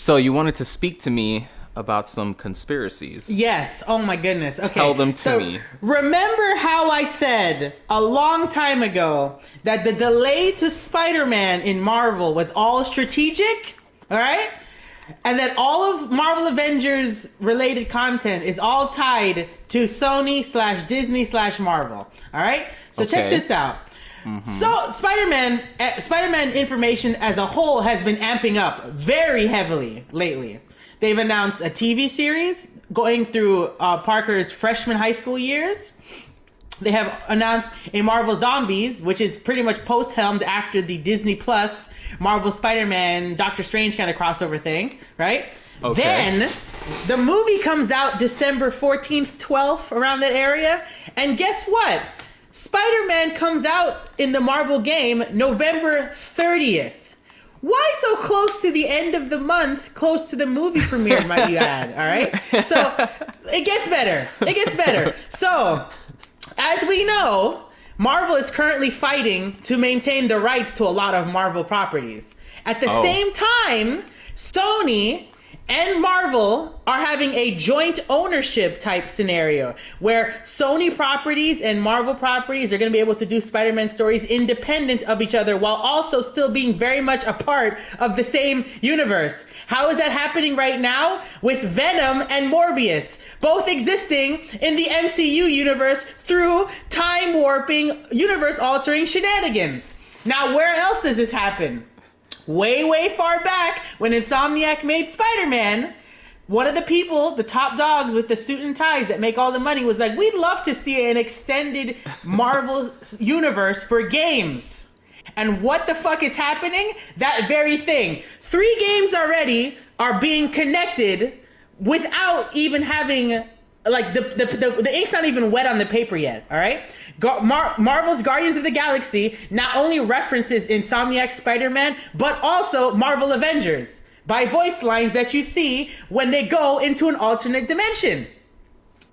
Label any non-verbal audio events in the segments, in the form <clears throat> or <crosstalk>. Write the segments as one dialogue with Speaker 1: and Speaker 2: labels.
Speaker 1: So you wanted to speak to me about some conspiracies.
Speaker 2: Yes. Oh my goodness. Okay.
Speaker 1: Tell them to
Speaker 2: so,
Speaker 1: me.
Speaker 2: Remember how I said a long time ago that the delay to Spider-Man in Marvel was all strategic? All right? And that all of Marvel Avengers related content is all tied to Sony slash Disney slash Marvel. All right? So check this out. So Spider-Man, uh, Spider-Man information as a whole has been amping up very heavily lately. They've announced a TV series going through uh, Parker's freshman high school years. They have announced a Marvel Zombies, which is pretty much post-helmed after the Disney Plus Marvel Spider-Man Doctor Strange kind of crossover thing, right?
Speaker 1: Okay.
Speaker 2: Then the movie comes out December 14th, 12th, around that area. And guess what? Spider-Man comes out in the Marvel game November 30th. Why so close to the end of the month, close to the movie premiere, might you add? All right. So it gets better. It gets better. So, as we know, Marvel is currently fighting to maintain the rights to a lot of Marvel properties. At the
Speaker 1: Oh.
Speaker 2: same time, Sony and Marvel are having a joint ownership type scenario where Sony properties and Marvel properties are going to be able to do Spider Man stories independent of each other while also still being very much a part of the same universe. How is that happening right now? With Venom and Morbius, both existing in the MCU universe through time warping, universe altering shenanigans. Now, where else does this happen? Way, way far back when Insomniac made Spider Man, one of the people, the top dogs with the suit and ties that make all the money, was like, we'd love to see an extended <laughs> Marvel universe for games. And what the fuck is happening? That very thing. Three games already are being connected without even having like the the, the, the ink's not even wet on the paper yet all right Gar- Mar- marvel's guardians of the galaxy not only references insomniac spider-man but also marvel avengers by voice lines that you see when they go into an alternate dimension.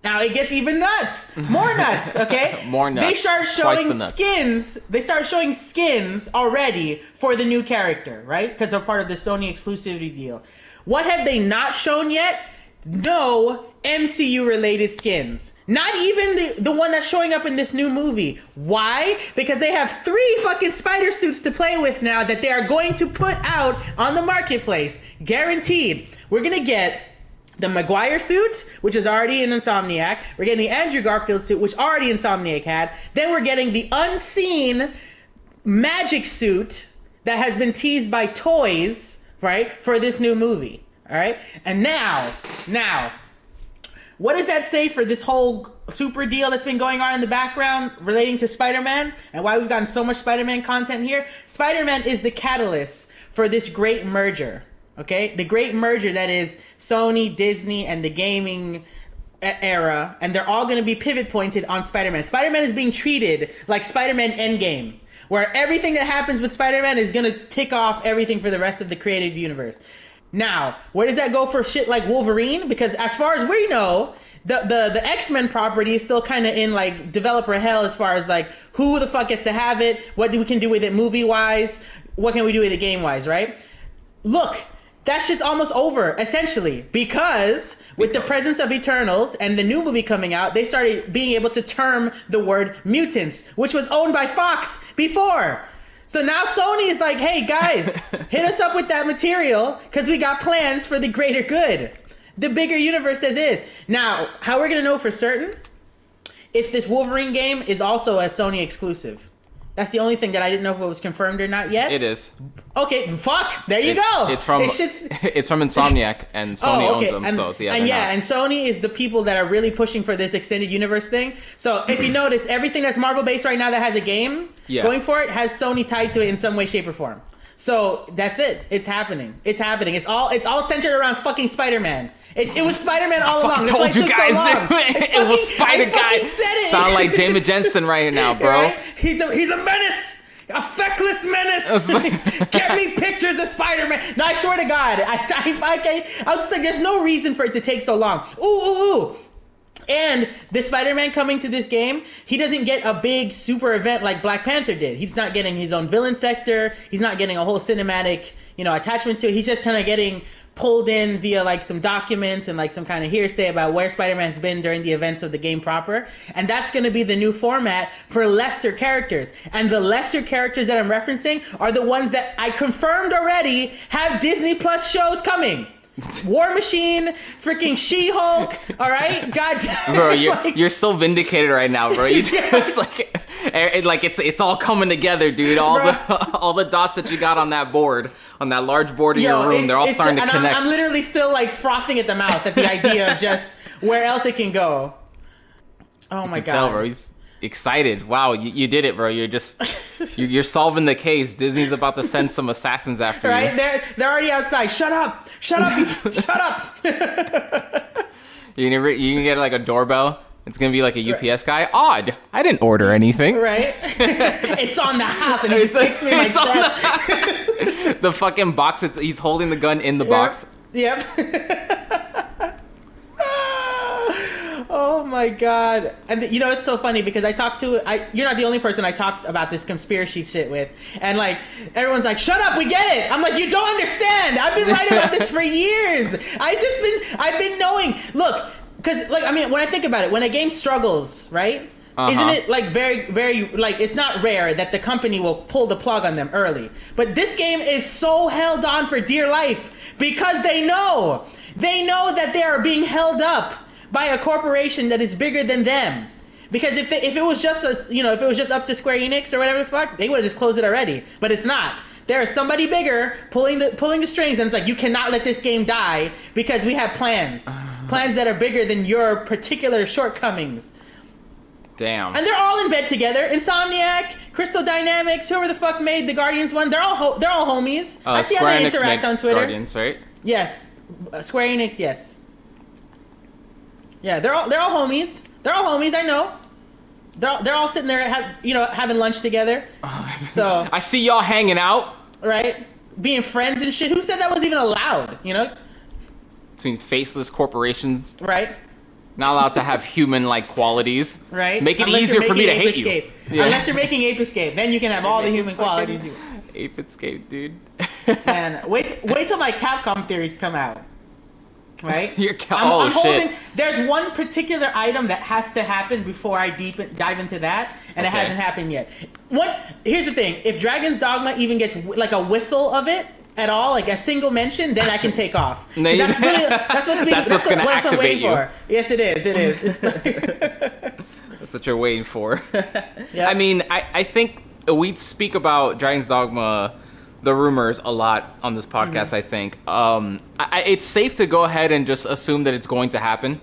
Speaker 2: Now it gets even nuts. More nuts okay? <laughs>
Speaker 1: More nuts.
Speaker 2: they
Speaker 1: start
Speaker 2: showing
Speaker 1: the
Speaker 2: skins. They start showing skins already for the new character right? Because they're part of the sony exclusivity deal. What have they not shown yet? No MCU related skins. Not even the, the one that's showing up in this new movie. Why? Because they have three fucking spider suits to play with now that they are going to put out on the marketplace. Guaranteed. We're gonna get the Maguire suit, which is already in Insomniac. We're getting the Andrew Garfield suit, which already Insomniac had. Then we're getting the unseen magic suit that has been teased by toys, right, for this new movie. All right, and now, now, what does that say for this whole super deal that's been going on in the background relating to Spider-Man and why we've gotten so much Spider-Man content here? Spider-Man is the catalyst for this great merger. Okay, the great merger that is Sony, Disney, and the gaming era, and they're all going to be pivot pointed on Spider-Man. Spider-Man is being treated like Spider-Man Endgame, where everything that happens with Spider-Man is to tick off everything for the rest of the creative universe. Now, where does that go for shit like Wolverine? Because as far as we know, the the, the X Men property is still kind of in like developer hell as far as like who the fuck gets to have it, what do we can do with it movie wise, what can we do with it game wise, right? Look, that shit's almost over essentially because with the presence of Eternals and the new movie coming out, they started being able to term the word mutants, which was owned by Fox before. So now Sony is like, hey guys, <laughs> hit us up with that material because we got plans for the greater good. The bigger universe as is. Now, how we're gonna know for certain if this Wolverine game is also a Sony exclusive. That's the only thing that I didn't know if it was confirmed or not yet.
Speaker 1: It is.
Speaker 2: Okay, fuck. There you
Speaker 1: It's,
Speaker 2: go.
Speaker 1: it's from
Speaker 2: It <laughs>
Speaker 1: it's from Insomniac and <laughs> oh, Sony
Speaker 2: Oh, okay.
Speaker 1: owns them.
Speaker 2: And,
Speaker 1: so yeah,
Speaker 2: and yeah,
Speaker 1: not.
Speaker 2: and Sony is the people that are really pushing for this extended universe thing. So if you notice, everything that's Marvel based right now that has a game
Speaker 1: Yeah.
Speaker 2: going for it has Sony tied to it in some way, shape, or form. So that's it. It's happening. It's happening. It's all it's all centered around fucking Spider Man. It, it was Spider Man all along. Why
Speaker 1: told
Speaker 2: it
Speaker 1: you guys
Speaker 2: so long. <laughs> I
Speaker 1: it was Spider
Speaker 2: I
Speaker 1: Guy.
Speaker 2: Said it.
Speaker 1: Sound like J. Jonah Jameson right now, bro.
Speaker 2: Right? He's a he's a menace. A feckless menace. <laughs> Get me pictures of Spider-Man. No, I swear to God, I, I, I, I was like, there's no reason for it to take so long. Ooh, ooh, ooh. And the Spider-Man coming to this game, he doesn't get a big super event like Black Panther did. He's not getting his own villain sector. He's not getting a whole cinematic, you know, attachment to it. He's just kind of getting pulled in via like some documents and like some kind of hearsay about where Spider-Man's been during the events of the game proper. And that's going to be the new format for lesser characters. And the lesser characters that I'm referencing are the ones that I confirmed already have Disney Plus shows coming. <laughs> War Machine, freaking She-Hulk, all right? God <laughs> damn.
Speaker 1: Bro, you're
Speaker 2: like-
Speaker 1: you're so vindicated right now, bro. You <laughs>
Speaker 2: Yes.
Speaker 1: just like it, like it's it's all coming together, dude. All
Speaker 2: Bro.
Speaker 1: the all the dots that you got on that board, on that large board in
Speaker 2: Yo,
Speaker 1: your room, they're all starting
Speaker 2: ju-
Speaker 1: to
Speaker 2: and
Speaker 1: connect.
Speaker 2: I'm, I'm literally still like frothing at the mouth at the <laughs> idea of just where else it can go. Oh my
Speaker 1: can tell,
Speaker 2: god,
Speaker 1: bro. He's excited. Wow, you, you did it, bro. You're just you're, you're solving the case. Disney's about to send some assassins after <laughs>
Speaker 2: right?
Speaker 1: you.
Speaker 2: They're they're already outside. Shut up! Shut up! <laughs> shut up!
Speaker 1: You're gonna re- you can get like a doorbell. It's gonna be like a UPS guy. Odd. I didn't order anything.
Speaker 2: right? <laughs> it's on the half, and he just <laughs> me my
Speaker 1: it's on
Speaker 2: chest. <laughs>
Speaker 1: the fucking box. It's, he's holding the gun in the box.
Speaker 2: Yep. oh my god! And you know it's so funny because I talked to I. You're not the only person I talked about this conspiracy shit with, and like everyone's like, "Shut up, we get it." I'm like, "You don't understand. I've been writing about this for years. I've just been I've been knowing. Look, because like I mean, when I think about it, when a game struggles, right?
Speaker 1: Uh-huh.
Speaker 2: Isn't it like very, very like it's not rare that the company will pull the plug on them early? But this game is so held on for dear life because they know they know that they are being held up by a corporation that is bigger than them. Because if they, if it was just a, you know if it was just up to Square Enix or whatever the fuck, they would have just closed it already. But it's not. There is somebody bigger pulling the pulling the strings, and it's like you cannot let this game die because we have plans, plans that are bigger than your particular shortcomings.
Speaker 1: Damn.
Speaker 2: And they're all in bed together. Insomniac, Crystal Dynamics, whoever the fuck made the Guardians one, they're all ho- they're all homies.
Speaker 1: Uh,
Speaker 2: I see how
Speaker 1: Square
Speaker 2: they
Speaker 1: Enix
Speaker 2: interact on Twitter.
Speaker 1: Guardians, right?
Speaker 2: Yes, uh, Square Enix, yes. Yeah, they're all they're all homies. They're all homies. I know. They're all, they're all sitting there, have, you know, having lunch together, <laughs> So-
Speaker 1: I see y'all hanging out
Speaker 2: right? Being friends and shit. Who said that was even allowed? You know,
Speaker 1: between faceless corporations,
Speaker 2: right?
Speaker 1: not allowed to have human-like qualities.
Speaker 2: Right.
Speaker 1: Make it
Speaker 2: Unless
Speaker 1: easier for me to hate
Speaker 2: Ape
Speaker 1: you.
Speaker 2: Escape.
Speaker 1: Yeah.
Speaker 2: Unless you're making Ape Escape, then you can have all the human qualities. You-
Speaker 1: Ape Escape, dude.
Speaker 2: Man, wait, wait till my Capcom theories come out. Right? <laughs>
Speaker 1: Your Cap-
Speaker 2: I'm,
Speaker 1: oh,
Speaker 2: I'm
Speaker 1: shit.
Speaker 2: holding. There's one particular item that has to happen before I deep dive into that, and it hasn't happened yet. What? Here's the thing: if Dragon's Dogma even gets like a whistle of it at all, like a single mention, then I can take <laughs> off.
Speaker 1: No, you-
Speaker 2: that's really that's what's <laughs> being,
Speaker 1: That's what's gonna
Speaker 2: what I'm waiting
Speaker 1: you.
Speaker 2: for. Yes, it is. It is. It's like- <laughs>
Speaker 1: That's what you're waiting for.
Speaker 2: Yeah.
Speaker 1: I mean, I, I think we speak about Dragon's Dogma, the rumors, a lot on this podcast.
Speaker 2: Mm-hmm.
Speaker 1: I think um, I, I- it's safe to go ahead and just assume that it's going to happen.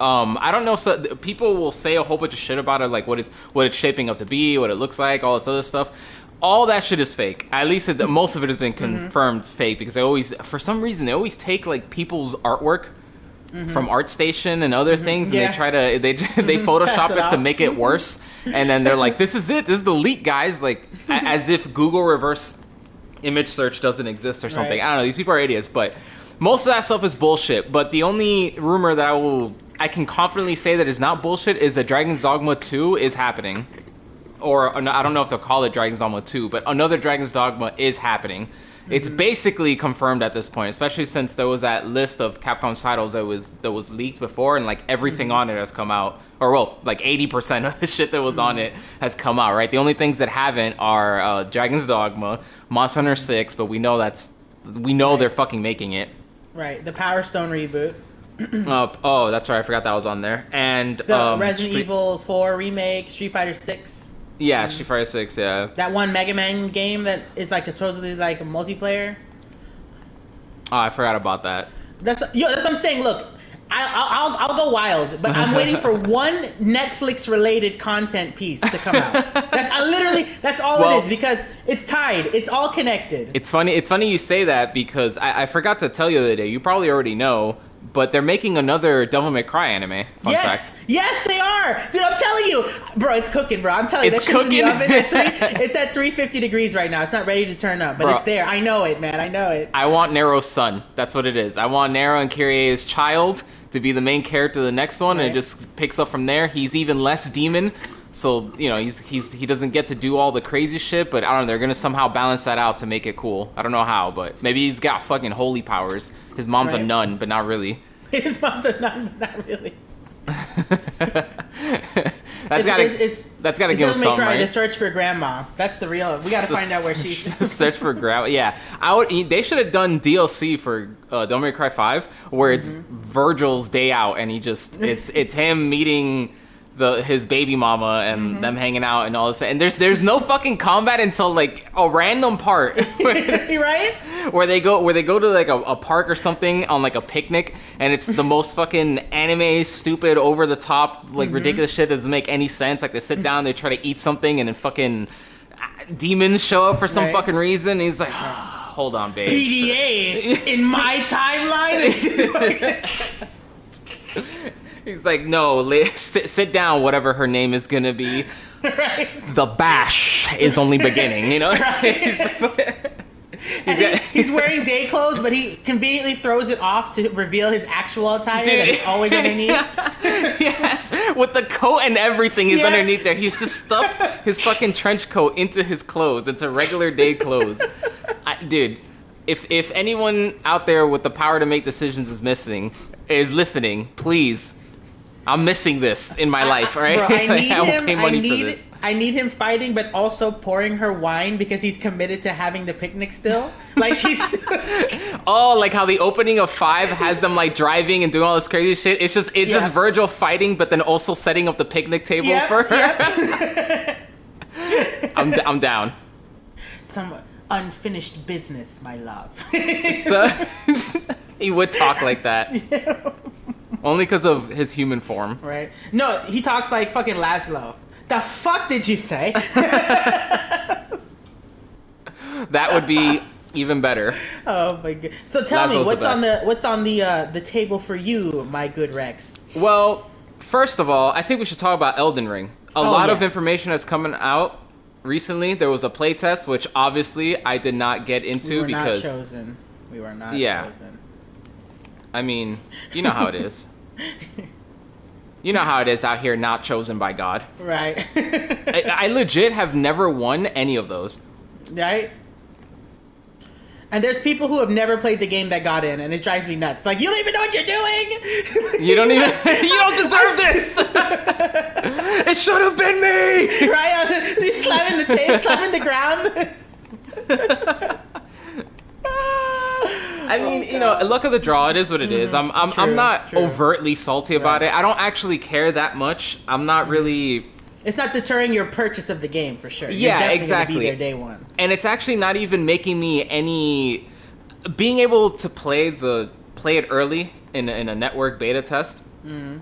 Speaker 1: Um, I don't know. So people will say a whole bunch of shit about it, like what it's what it's shaping up to be, what it looks like, all this other stuff. All that shit is fake. At least it's, most of it has been
Speaker 2: Mm-hmm.
Speaker 1: confirmed fake because they always, for some reason, they always take like people's artwork from ArtStation and other things, and
Speaker 2: Mm-hmm. Yeah.
Speaker 1: they try to they <laughs> they Photoshop
Speaker 2: it
Speaker 1: it to make it worse, and then they're like, "This is it. This is the leak, guys!" Like a- <laughs> as if Google reverse image search doesn't exist or something.
Speaker 2: Right.
Speaker 1: I don't know. These people are idiots, but most of that stuff is bullshit. But the only rumor that I will I can confidently say that is not bullshit is that Dragon's Dogma 2 is happening. Or uh, I don't know if they'll call it Dragon's Dogma 2, but another Dragon's Dogma is happening. It's
Speaker 2: Mm-hmm.
Speaker 1: basically confirmed at this point, especially since there was that list of Capcom's titles that was that was leaked before, and like everything
Speaker 2: Mm-hmm.
Speaker 1: on it has come out, or well, like eighty percent of the <laughs> shit that was on
Speaker 2: Mm-hmm.
Speaker 1: it has come out. Right, the only things that haven't are uh, Dragon's Dogma, Monster Hunter Six, but we know that's we know they're fucking making it.
Speaker 2: right. The Power Stone reboot. <clears throat>
Speaker 1: Uh, oh, that's right, I forgot that was on there. And
Speaker 2: The
Speaker 1: um,
Speaker 2: Resident
Speaker 1: Street-
Speaker 2: Evil 4 remake, Street Fighter 6.
Speaker 1: Yeah, Street Fighter Six, yeah.
Speaker 2: That one Mega Man game that is like supposedly like a multiplayer.
Speaker 1: Oh, I forgot about that.
Speaker 2: That's yo. That's what I'm saying. Look, I, I'll, I'll I'll go wild, but I'm waiting for <laughs> one Netflix related content piece to come out. That's I literally that's all
Speaker 1: Well-
Speaker 2: it is because it's tied. It's all connected.
Speaker 1: It's funny. It's funny you say that because I, I forgot to tell you the other day. You probably already know, but they're making another Devil May Cry anime. Fun
Speaker 2: yes,
Speaker 1: fact.
Speaker 2: yes, they are, dude. I'm telling you, bro. It's cooking, bro. I'm telling you,
Speaker 1: It's
Speaker 2: shit's in the
Speaker 1: cooking.
Speaker 2: oven at three. <laughs> It's at 350 degrees right now. It's not ready to turn up, but
Speaker 1: Bro.
Speaker 2: it's there. I know it, man. I know it.
Speaker 1: I want Nero's son. That's what it is. I want Nero and Kyrie's child to be the main character of the next one, and it just picks up from there. He's even less demon So you know he's he's he doesn't get to do all the crazy shit, but I don't know. They're gonna somehow balance that out to make it cool. I don't know how, but maybe he's got fucking holy powers. His mom's a nun, but not really. <laughs>
Speaker 2: His mom's a nun, but not really. <laughs>
Speaker 1: that's gotta
Speaker 2: it's, it's,
Speaker 1: that's gotta
Speaker 2: it's
Speaker 1: give
Speaker 2: May
Speaker 1: something,
Speaker 2: Cry, The search for grandma. That's the real. We got to find out where she.
Speaker 1: search <laughs> for grandma. Yeah, I would. They should have done DLC for uh, Devil May Cry Five, where it's
Speaker 2: Mm-hmm.
Speaker 1: Vergil's day out, and he just it's it's him meeting the his baby mama and
Speaker 2: Mm-hmm.
Speaker 1: them hanging out and all this. And there's there's no fucking combat until like a random part. <laughs> <laughs>
Speaker 2: right?
Speaker 1: where they go where they go to like a, a park or something on like a picnic and it's the most <laughs> fucking anime stupid over the top like
Speaker 2: Mm-hmm.
Speaker 1: ridiculous shit that doesn't make any sense like they sit down they try to eat something and then fucking uh, demons show up for some
Speaker 2: Right.
Speaker 1: fucking reason and he's like hold on babe
Speaker 2: PDA in my timeline. <laughs>
Speaker 1: he's like no li- <laughs> sit, sit down whatever her name is gonna be <laughs>
Speaker 2: right?
Speaker 1: the bash is only beginning you know
Speaker 2: And he, he's wearing day clothes, but he conveniently throws it off to reveal his actual attire that is always underneath.
Speaker 1: yes, with the coat and everything is
Speaker 2: Yeah.
Speaker 1: underneath there. He's just stuffed his fucking trench coat into his clothes, into regular day clothes. I, dude, if if anyone out there with the power to make decisions is missing, is listening, please. I'm missing this in my life, all right?
Speaker 2: Bro, I <laughs> need
Speaker 1: I
Speaker 2: him. I need. I need him fighting, but also pouring her wine because he's committed to having the picnic still. <laughs> Like he's. <laughs>
Speaker 1: Oh, like how the opening of five has them like driving and doing all this crazy shit. It's just it's
Speaker 2: Yeah.
Speaker 1: just Vergil fighting, but then also setting up the picnic table
Speaker 2: Yep,
Speaker 1: for her.
Speaker 2: yep.
Speaker 1: I'm I'm down.
Speaker 2: Some unfinished business, my love.
Speaker 1: So he would talk like that. Only because of his human form.
Speaker 2: right? No, he talks like fucking Laszlo. The fuck did you say? <laughs>
Speaker 1: That would be even better.
Speaker 2: oh my god. So tell me,
Speaker 1: Laszlo's the
Speaker 2: what's on the what's on the uh, the table for you, my good Rex?
Speaker 1: Well, first of all, I think we should talk about Elden Ring. A
Speaker 2: Oh,
Speaker 1: lot of information has coming out recently. There was a playtest, which obviously I did not get
Speaker 2: We
Speaker 1: into
Speaker 2: were
Speaker 1: because
Speaker 2: not chosen. We were not
Speaker 1: Yeah.
Speaker 2: chosen.
Speaker 1: I mean, you know how it is. <laughs> You know how it is out here, not chosen by God.
Speaker 2: right.
Speaker 1: I, <laughs> I legit have never won any of those.
Speaker 2: right? And there's people who have never played the game that got in, and it drives me nuts. Like, you don't even know what you're doing.
Speaker 1: You don't even. <laughs> <laughs> you don't deserve this. it should have been me.
Speaker 2: right? He's slamming the table, slamming the ground.
Speaker 1: I mean, you know, luck of the draw. It is what it is. I'm, I'm,
Speaker 2: True,
Speaker 1: I'm not
Speaker 2: true.
Speaker 1: overtly salty about
Speaker 2: Right.
Speaker 1: it. I don't actually care that much. I'm not really,
Speaker 2: it's not deterring your purchase of the game for sure. You're
Speaker 1: Yeah, exactly.
Speaker 2: Gonna be there day one.
Speaker 1: and it's actually not even making me any. Being able to play the play it early in a, in a network beta test
Speaker 2: Mm.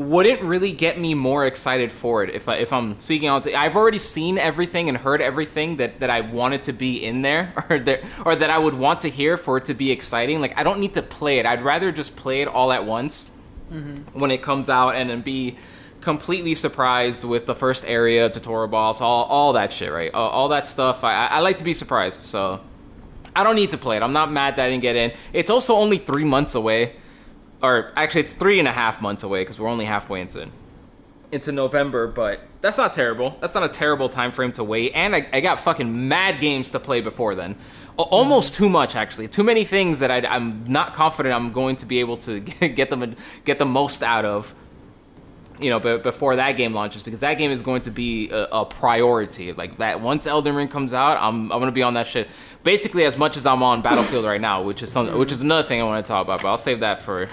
Speaker 1: Wouldn't really get me more excited for it if I, if I'm speaking out. I've already seen everything and heard everything that, that I wanted to be in there <laughs> or that or that I would want to hear for it to be exciting. Like I don't need to play it. I'd rather just play it all at once
Speaker 2: Mm-hmm.
Speaker 1: when it comes out and then be completely surprised with the first area tutorial boss, all all that shit, right? All, all that stuff. I, I I like to be surprised, so I don't need to play it. I'm not mad that I didn't get in. It's also only three months away, or actually, it's three and a half months away because we're only halfway into into November. But that's not terrible. That's not a terrible time frame to wait. And I, I got fucking mad games to play before then. A- Almost too much, actually. Too many things that I, I'm not confident I'm going to be able to <laughs> get them get the most out of you know, be- before that game launches, because that game is going to be a, a priority. Like that, once Elden Ring comes out, I'm I'm gonna be on that shit. Basically, as much as I'm on Battlefield right now, which is something, which is another thing I want to talk about, but I'll save that for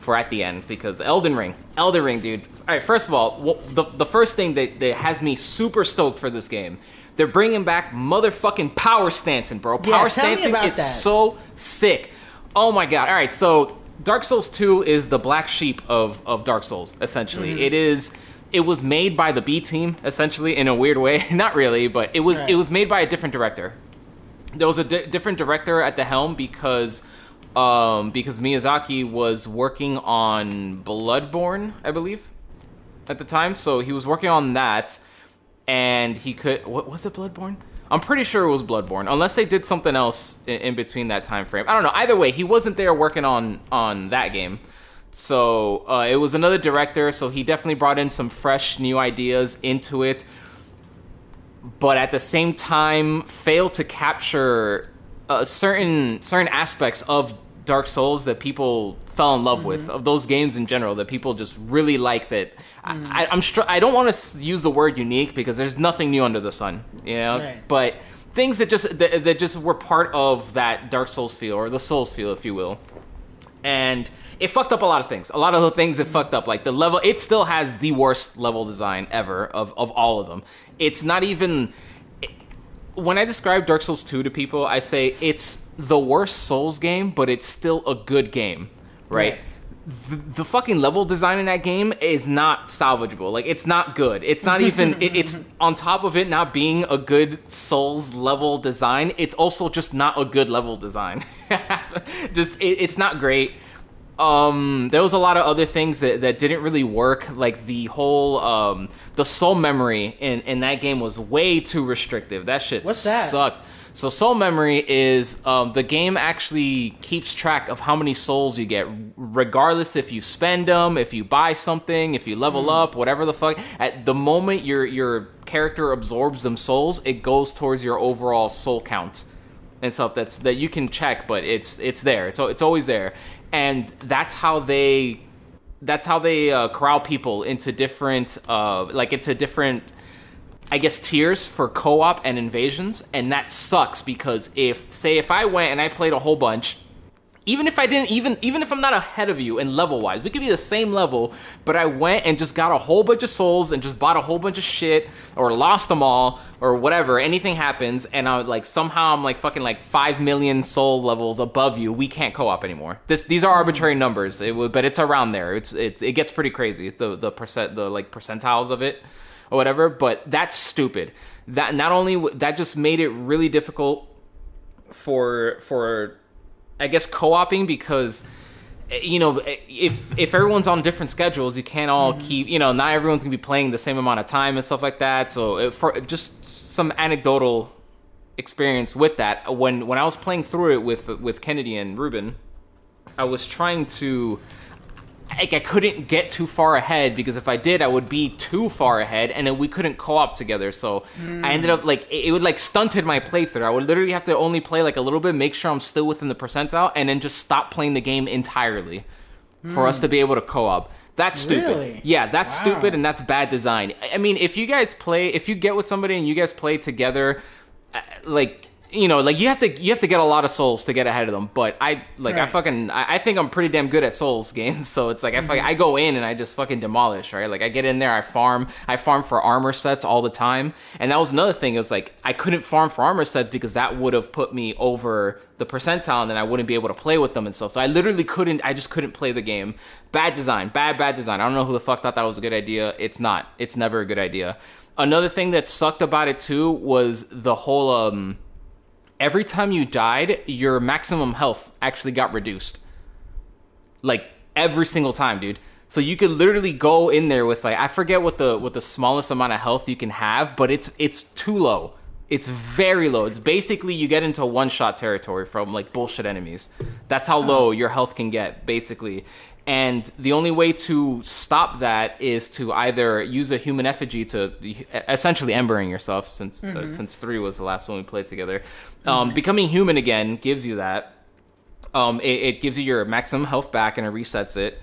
Speaker 1: for at the end because Elden Ring, Elden Ring, dude. All right, first of all, the the first thing that that has me super stoked for this game, they're bringing back motherfucking power stancing, bro. Power
Speaker 2: me
Speaker 1: stancing is
Speaker 2: that.
Speaker 1: so sick. Oh my god. All right, so Dark Souls 2 is the black sheep of of Dark Souls essentially.
Speaker 2: Mm-hmm.
Speaker 1: It is it was made by the B team essentially in a weird way. <laughs> Not really, but it was
Speaker 2: Right.
Speaker 1: it was made by a different director. There was a di- different director at the helm because um because Miyazaki was working on Bloodborne, I believe, at the time. So he was working on that and he could what was it Bloodborne? I'm pretty sure it was Bloodborne, unless they did something else in, in between that time frame. I don't know. Either way, he wasn't there working on on that game So uh, it was another director, so he definitely brought in some fresh new ideas into it, but at the same time failed to capture uh, certain certain aspects of Dark Souls that people fell in love with, mm-hmm. of those games in general that people just really like. That I, mm. I, I'm str- I don't want to use the word unique because there's nothing new under the sun, you know.
Speaker 2: Right.
Speaker 1: But things that just that, that just were part of that Dark Souls feel or the Souls feel, if you will and it fucked up a lot of things. A lot of the things it fucked up, like the level, it still has the worst level design ever of, of all of them. It's not even. When I describe Dark Souls 2 to people, I say it's the worst Souls game, but it's still a good game, right?
Speaker 2: Right.
Speaker 1: The, the fucking level design in that game is not salvageable. Like it's not good. It's not even. <laughs> it, it's on top of it not being a good Souls level design. It's also just not a good level design. <laughs> just it, it's not great. Um, there was a lot of other things that, that didn't really work. Like the whole um, the soul memory in, in that game was way too restrictive. That shit
Speaker 2: What's that?
Speaker 1: sucked. So soul memory is um, the game actually keeps track of how many souls you get, regardless if you spend them, if you buy something, if you level
Speaker 2: Hmm.
Speaker 1: up, whatever the fuck. At the moment your your character absorbs them souls, it goes towards your overall soul count and stuff that's that you can check, but it's it's there. It's it's always there, and that's how they that's how they uh, corral people into different uh like into different I guess tiers for co-op and invasions, and that sucks because if say if I went and I played a whole bunch. Even if I didn't, even even if I'm not ahead of you in level wise, we could be the same level, but I went and just got a whole bunch of souls and just bought a whole bunch of shit or lost them all or whatever. Anything happens, and I am like somehow I'm like fucking like five million soul levels above you. We can't co-op anymore. This these are hmm. arbitrary numbers, it would, but it's around there. It's it's it gets pretty crazy. The the percent the like percentiles of it or whatever. But that's stupid. That not only that just made it really difficult for for I guess co-oping because you know if if everyone's on different schedules you can't all keep you know not everyone's gonna be playing the same amount of time and stuff like that. So eh, for just some anecdotal experience with that. When when I was playing through it with with Kennedy and Ruben I was trying to like I couldn't get too far ahead because if I did, I would be too far ahead, and then we couldn't co-op together. So I ended up like it, it would like stunted my playthrough. I would literally have to only play like a little bit, make sure I'm still within the percentile, and then just stop playing the game entirely for us to be able to co-op. That's stupid.
Speaker 2: Really?
Speaker 1: Yeah, that's
Speaker 2: Wow.
Speaker 1: stupid, and that's bad design. I- I mean, if you guys play, if you get with somebody and you guys play together, uh, like you know, like you have to you have to get a lot of souls to get ahead of them. But I like I fucking I, I think I'm pretty damn good at souls games. <laughs> So it's like I fucking, I go in and I just fucking demolish, right? Like I get in there, I farm, I farm for armor sets all the time. And that was another thing. It was like I couldn't farm for armor sets because that would have put me over the percentile, and then I wouldn't be able to play with them and stuff. So I literally couldn't. I just couldn't play the game. Bad design, bad bad design. I don't know who the fuck thought that was a good idea. It's not. It's never a good idea. Another thing that sucked about it too was the whole um every time you died, your maximum health actually got reduced. Like every single time, dude. So you could literally go in there with like I forget what the what the smallest amount of health you can have, but it's it's too low. It's very low. It's basically you get into one shot territory from like bullshit enemies. That's how low your health can get, basically. And the only way to stop that is to either use a human effigy to essentially embering yourself, since uh, since three was the last one we played together. Um, Becoming human again gives you that. Um, it, it gives you your maximum health back and it resets it.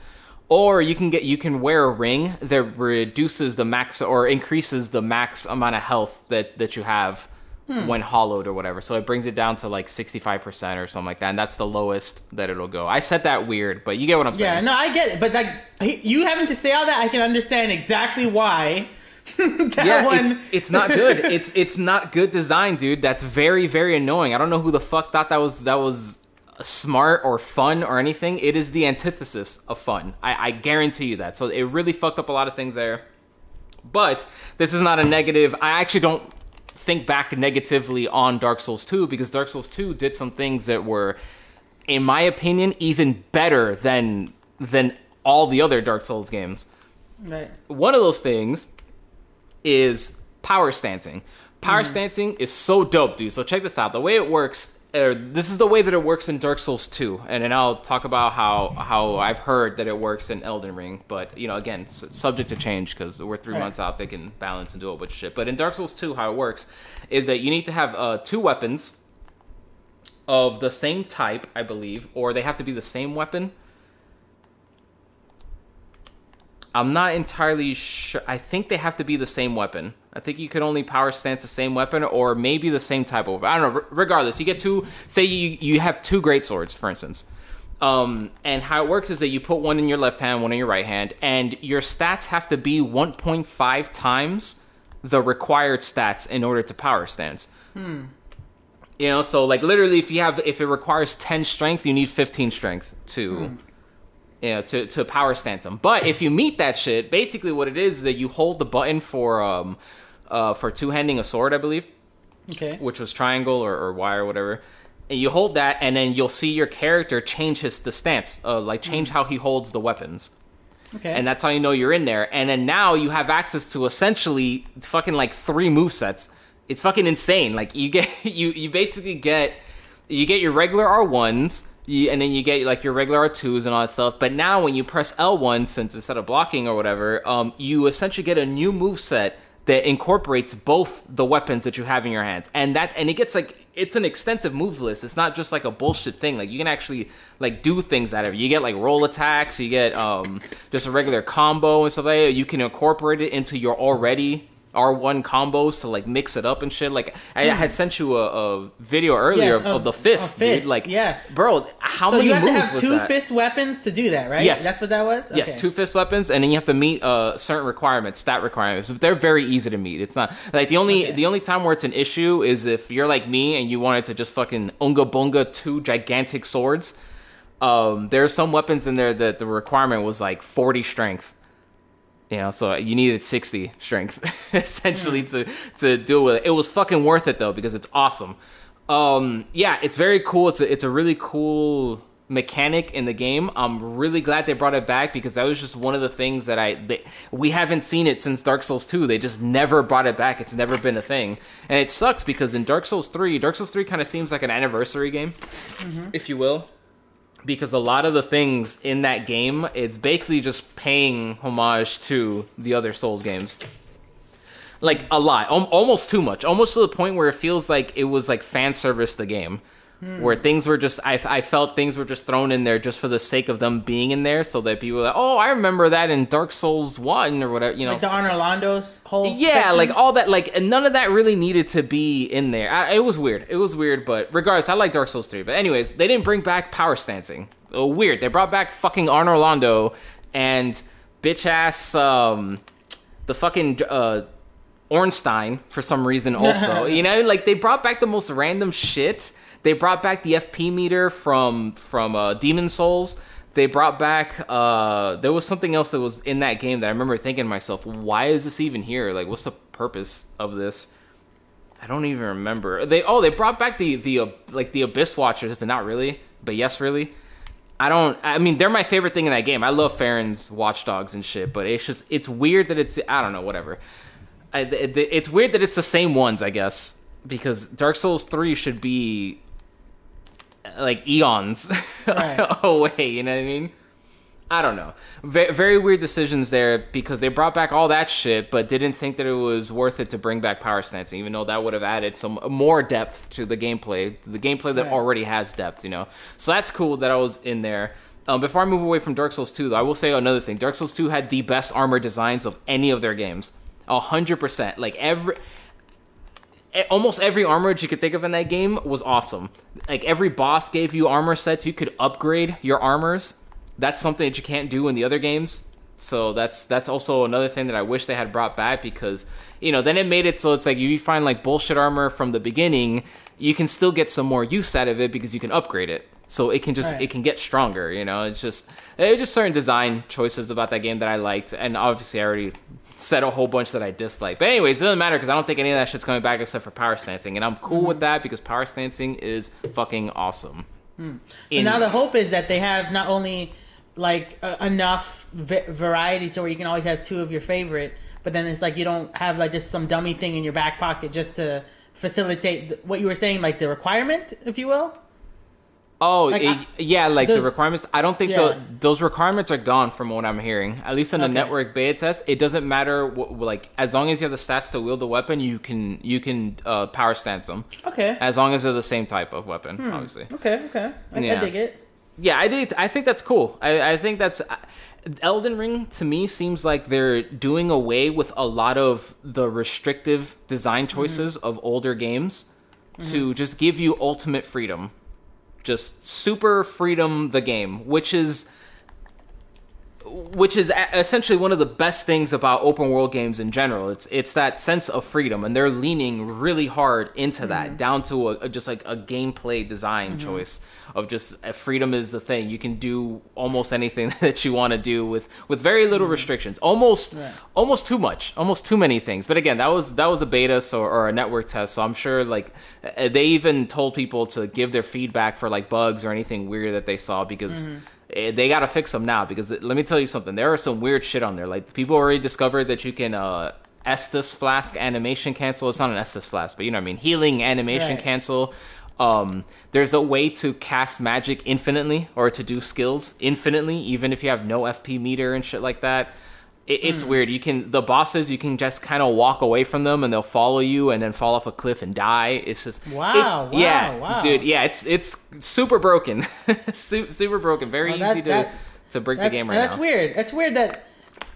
Speaker 1: Or you can get you can wear a ring that reduces the max or increases the max amount of health that that you have Hmm. when hollowed or whatever. So it brings it down to like 65% or something like that. And that's the lowest that it'll go. I said that weird, but you get what I'm saying.
Speaker 2: Yeah, no, I get it, but like you having to say all that, I can understand exactly why. <laughs> that
Speaker 1: yeah,
Speaker 2: one.
Speaker 1: it's, it's not good. <laughs> It's it's not good design, dude. That's very very annoying. I don't know who the fuck thought that was that was smart or fun or anything. It is the antithesis of fun. I, I guarantee you that. So it really fucked up a lot of things there. But this is not a negative. I actually don't think back negatively on Dark Souls 2 because Dark Souls 2 did some things that were, in my opinion, even better than than all the other Dark Souls games
Speaker 2: right.
Speaker 1: one of those things is power stancing. Power mm-hmm. stancing is so dope, dude. So check this out. The way it works or this is the way that it works in Dark Souls 2, and then I'll talk about how how I've heard that it works in Elden Ring. But you know, again, subject to change because we're three
Speaker 2: Right.
Speaker 1: months out. They can balance and do a bunch of shit. But in Dark Souls 2, how it works is that you need to have uh, two weapons of the same type, I believe, or they have to be the same weapon. I'm not entirely sure. I think they have to be the same weapon. I think you can only power stance the same weapon, or maybe the same type of. I don't know. Regardless, you get two. Say you you have two great swords, for instance. Um, and how it works is that you put one in your left hand, one in your right hand, and your stats have to be 1.5 times the required stats in order to power stance. Hmm. You know, so like literally, if you have if it requires 10 strength, you need 15 strength to you know, to, to power stance them. But if you meet that shit, basically what it is is that you hold the button for um uh for two handing a sword, I believe,
Speaker 2: Okay.
Speaker 1: which was triangle or, or Y or whatever. And you hold that, and then you'll see your character change his the stance, uh, like change how he holds the weapons,
Speaker 2: Okay.
Speaker 1: and that's how you know you're in there. And then now you have access to essentially fucking like three move sets. It's fucking insane. Like you get <laughs> you you basically get you get your regular R1s, you, and then you get like your regular R2s and all that stuff. But now when you press L1, since instead of blocking or whatever, um, you essentially get a new move set that incorporates both the weapons that you have in your hands. And that and it gets like it's an extensive move list. It's not just like a bullshit thing. Like you can actually like do things out of it. You get like roll attacks, you get um just a regular combo and stuff like that. You can incorporate it into your already R1 combos to like mix it up and shit. Like I, I had sent you a, a video earlier
Speaker 2: Yes,
Speaker 1: of,
Speaker 2: of-
Speaker 1: of the fist,
Speaker 2: of fists,
Speaker 1: dude. Like
Speaker 2: yeah.
Speaker 1: bro, how
Speaker 2: so
Speaker 1: many
Speaker 2: you have to
Speaker 1: moves
Speaker 2: have
Speaker 1: was
Speaker 2: two
Speaker 1: that?
Speaker 2: fist weapons to do that, right?
Speaker 1: Yes.
Speaker 2: That's what that was.
Speaker 1: Yes, two fist weapons, and then you have to meet uh, certain requirements, stat requirements. But They're very easy to meet. It's not like the only
Speaker 2: Okay.
Speaker 1: the only time where it's an issue is if you're like me and you wanted to just fucking unga bunga two gigantic swords. Um, there are some weapons in there that the requirement was like 40 strength. You know, so you needed 60 strength <laughs> essentially
Speaker 2: Hmm.
Speaker 1: to to deal with it. It was fucking worth it though because it's awesome. Um, yeah, it's very cool. It's a, it's a really cool mechanic in the game. I'm really glad they brought it back because that was just one of the things that I they, we haven't seen it since Dark Souls 2. They just never brought it back. It's never been a thing. And it sucks because in Dark Souls 3, Dark Souls 3 kind of seems like an anniversary game, if you will because a lot of the things in that game it's basically just paying homage to the other souls games. Like a lot. Al- almost too much. Almost to the point where it feels like it was like fan service the game where things were just I, I felt things were just thrown in there just for the sake of them being in there so that people were like oh i remember that in dark souls 1 or whatever you know
Speaker 2: Like the Honor whole.
Speaker 1: yeah,
Speaker 2: section?
Speaker 1: like all that, like and none of that really needed to be in there. I, it was weird. It was weird, but regardless, I like Dark Souls 3. But anyways, they didn't bring back power stancing. Oh, weird. They brought back fucking Anor Londo and bitch ass um the fucking uh Ornstein for some reason also. <laughs> you know, like they brought back the most random shit. They brought back the FP meter from from uh, Demon Souls. They brought back uh there was something else that was in that game that I remember thinking to myself, why is this even here? Like what's the purpose of this? I don't even remember. They oh, they brought back the the uh, like the Abyss Watchers, but not really. But yes, really. I don't. I mean, they're my favorite thing in that game. I love Farron's Watchdogs and shit, but it's just it's weird that it's I don't know whatever. I, it, it's weird that it's the same ones, I guess, because Dark Souls three should be like eons <laughs>
Speaker 2: Right.
Speaker 1: away. You know what I mean? I don't know. Very, very weird decisions there because they brought back all that shit, but didn't think that it was worth it to bring back power stancing, even though that would have added some more depth to the gameplay, the gameplay that
Speaker 2: Right.
Speaker 1: already has depth, you know. So that's cool that I was in there. Um, before I move away from Dark Souls 2, though, I will say another thing. Dark Souls 2 had the best armor designs of any of their games, a hundred percent. Like every almost every armor you could think of in that game was awesome. Like every boss gave you armor sets, you could upgrade your armors. That's something that you can't do in the other games. So that's that's also another thing that I wish they had brought back because you know then it made it so it's like you find like bullshit armor from the beginning, you can still get some more use out of it because you can upgrade it. So it can just
Speaker 2: Right.
Speaker 1: it can get stronger. You know, it's just it's just certain design choices about that game that I liked, and obviously I already said a whole bunch that I dislike. But anyways, it doesn't matter because I don't think any of that shit's coming back except for power stancing, and I'm cool with that because power stancing is fucking awesome.
Speaker 2: So
Speaker 1: In-
Speaker 2: now the hope is that they have not only like uh, enough v- variety to where you can always have two of your favorite, but then it's like you don't have like just some dummy thing in your back pocket just to facilitate th- what you were saying, like the requirement, if you will.
Speaker 1: Oh,
Speaker 2: Like, I-
Speaker 1: yeah, like the requirements. I don't think
Speaker 2: Yeah.
Speaker 1: tho- those requirements are gone from what I'm hearing. At least in the
Speaker 2: Okay.
Speaker 1: network beta test, it doesn't matter. What, like as long as you have the stats to wield the weapon, you can you can uh, power stance them.
Speaker 2: Okay.
Speaker 1: As long as they're the same type of weapon,
Speaker 2: Hmm.
Speaker 1: obviously.
Speaker 2: Okay. Okay. I, I dig it.
Speaker 1: Yeah, I think I think that's cool. I, I think that's Elden Ring to me seems like they're doing away with a lot of the restrictive design choices of older games to just give you ultimate freedom. Just super freedom the game, which is which is essentially one of the best things about open world games in general. It's it's that sense of freedom, and they're leaning really hard into that, down to a, a- just like a gameplay design choice of just uh, freedom is the thing. You can do almost anything <laughs> that you want to do with with very little restrictions. Almost
Speaker 2: Right.
Speaker 1: almost too much, almost too many things. But again, that was that was a beta so or a network test, so I'm sure like uh, they even told people to give their feedback for like bugs or anything weird that they saw because eh, they got to fix them now because let me tell you something. There are some weird shit on there. Like people already discovered that you can uh estus flask animation cancel. It's not an estus flask but you know what i mean. Healing animation
Speaker 2: Right.
Speaker 1: cancel. Um there's a way to cast magic infinitely or to do skills infinitely even if you have no fp meter and shit like that it, it's
Speaker 2: Hmm.
Speaker 1: weird you can the bosses you can just kind of walk away from them and they'll follow you and then fall off a cliff and die it's just
Speaker 2: Wow,
Speaker 1: it-
Speaker 2: wow,
Speaker 1: yeah
Speaker 2: wow.
Speaker 1: dude yeah it's it's super broken <laughs> Su- super broken very
Speaker 2: Well, that-
Speaker 1: easy to
Speaker 2: that-
Speaker 1: to break the game right
Speaker 2: that's
Speaker 1: now
Speaker 2: weird. That's weird that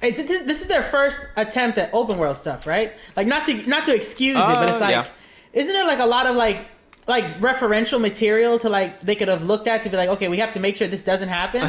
Speaker 2: it, this, this is their first attempt at open world stuff, right? Like not to not to excuse it, but
Speaker 1: Uh,
Speaker 2: it's like,
Speaker 1: yeah.
Speaker 2: isn't there like a lot of like like referential material to like they could have looked at to be like, okay, we have to make sure this doesn't happen.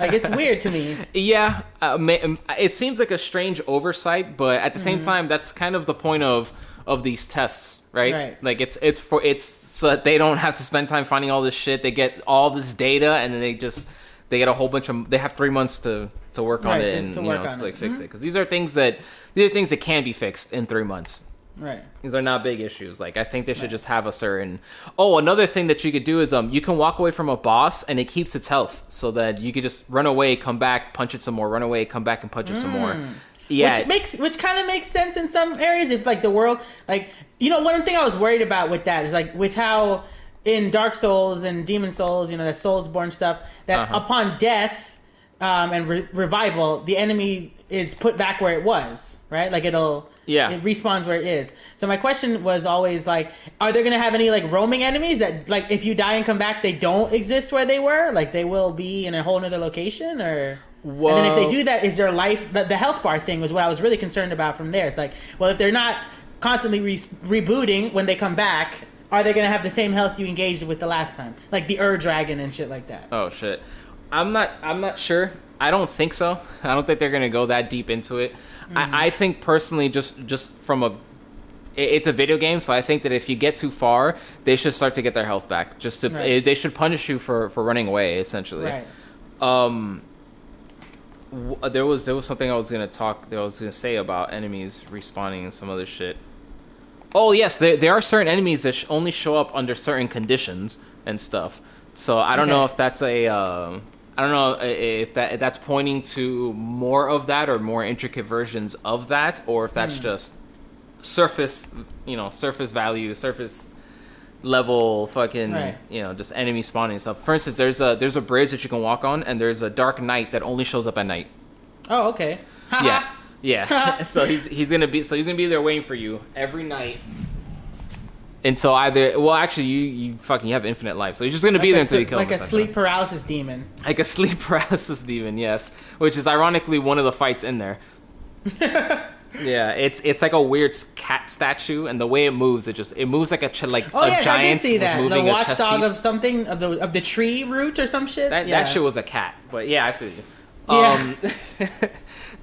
Speaker 2: like it's weird to me. <laughs>
Speaker 1: Yeah, uh, um, it seems like a strange oversight, but at the same time, that's kind of the point of of these tests, right?
Speaker 2: Right.
Speaker 1: Like it's it's for it's so that they don't have to spend time finding all this shit. They get all this data, and then they just they get a whole bunch of they have three months to to work on
Speaker 2: Right,
Speaker 1: it
Speaker 2: to-
Speaker 1: and
Speaker 2: to
Speaker 1: you know to like
Speaker 2: it.
Speaker 1: fix
Speaker 2: Mhm.
Speaker 1: it because these are things that these are things that can be fixed in three months.
Speaker 2: Right.
Speaker 1: These are not big issues. Like I think they should just have a certain. Oh, another thing that you could do is um you can walk away from a boss and it keeps its health, so that you could just run away, come back, punch it some more, run away, come back and punch it some more.
Speaker 2: Mm.
Speaker 1: Yeah,
Speaker 2: Which makes which kind of makes sense in some areas if like the world like you know one thing I was worried about with that is like with how in Dark Souls and Demon Souls you know that Soulsborne stuff that
Speaker 1: Uh-huh.
Speaker 2: upon death um, and re- revival the enemy is put back where it was right like it'll
Speaker 1: Yeah.
Speaker 2: it respawns where it is so my question was always like are there gonna have any like roaming enemies that like if you die and come back they don't exist where they were like they will be in a whole other location or and then if they do that, is their life the, the health bar thing was what I was really concerned about from there. It's like, well, if they're not constantly re- rebooting when they come back, are they gonna have the same health you engaged with the last time, like the Ur Dragon and shit like that?
Speaker 1: Oh shit. I'm not. I'm not sure. I don't think so. I don't think they're gonna go that deep into it. I, I think personally, just just from a, it's a video game, so I think that if you get too far, they should start to get their health back. Just to,
Speaker 2: Right.
Speaker 1: they should punish you for for running away, essentially.
Speaker 2: Right.
Speaker 1: Um, w- there was there was something I was gonna talk. That I was gonna say about enemies respawning and some other shit. Oh yes, there there are certain enemies that sh- only show up under certain conditions and stuff. So I don't know if that's a. um I don't know uh, uh, if that if that's pointing to more of that or more intricate versions of that, or if that's hmm. just surface, you know, surface value, surface level fucking
Speaker 2: Right.
Speaker 1: you know just enemy spawning stuff. For instance, there's a there's a bridge that you can walk on, and there's a dark knight that only shows up at night.
Speaker 2: Oh, okay. <laughs>
Speaker 1: Yeah, yeah. <laughs> <laughs> so he's he's gonna be so he's gonna be there waiting for you every night. Until either well actually you you fucking you have infinite life so you're just gonna be there until you kill
Speaker 2: like
Speaker 1: him
Speaker 2: a sleep paralysis demon.
Speaker 1: like a sleep <laughs> paralysis demon yes which is ironically one of the fights in there <laughs> yeah it's it's like a weird cat statue and the way it moves it just it moves like a ch- like
Speaker 2: Oh
Speaker 1: a
Speaker 2: yes, I
Speaker 1: giant
Speaker 2: did see that. The watchdog of something of the of the tree root or some shit.
Speaker 1: That
Speaker 2: yeah.
Speaker 1: that shit was a cat, but yeah, I feel you.
Speaker 2: Yeah.
Speaker 1: Um, <laughs>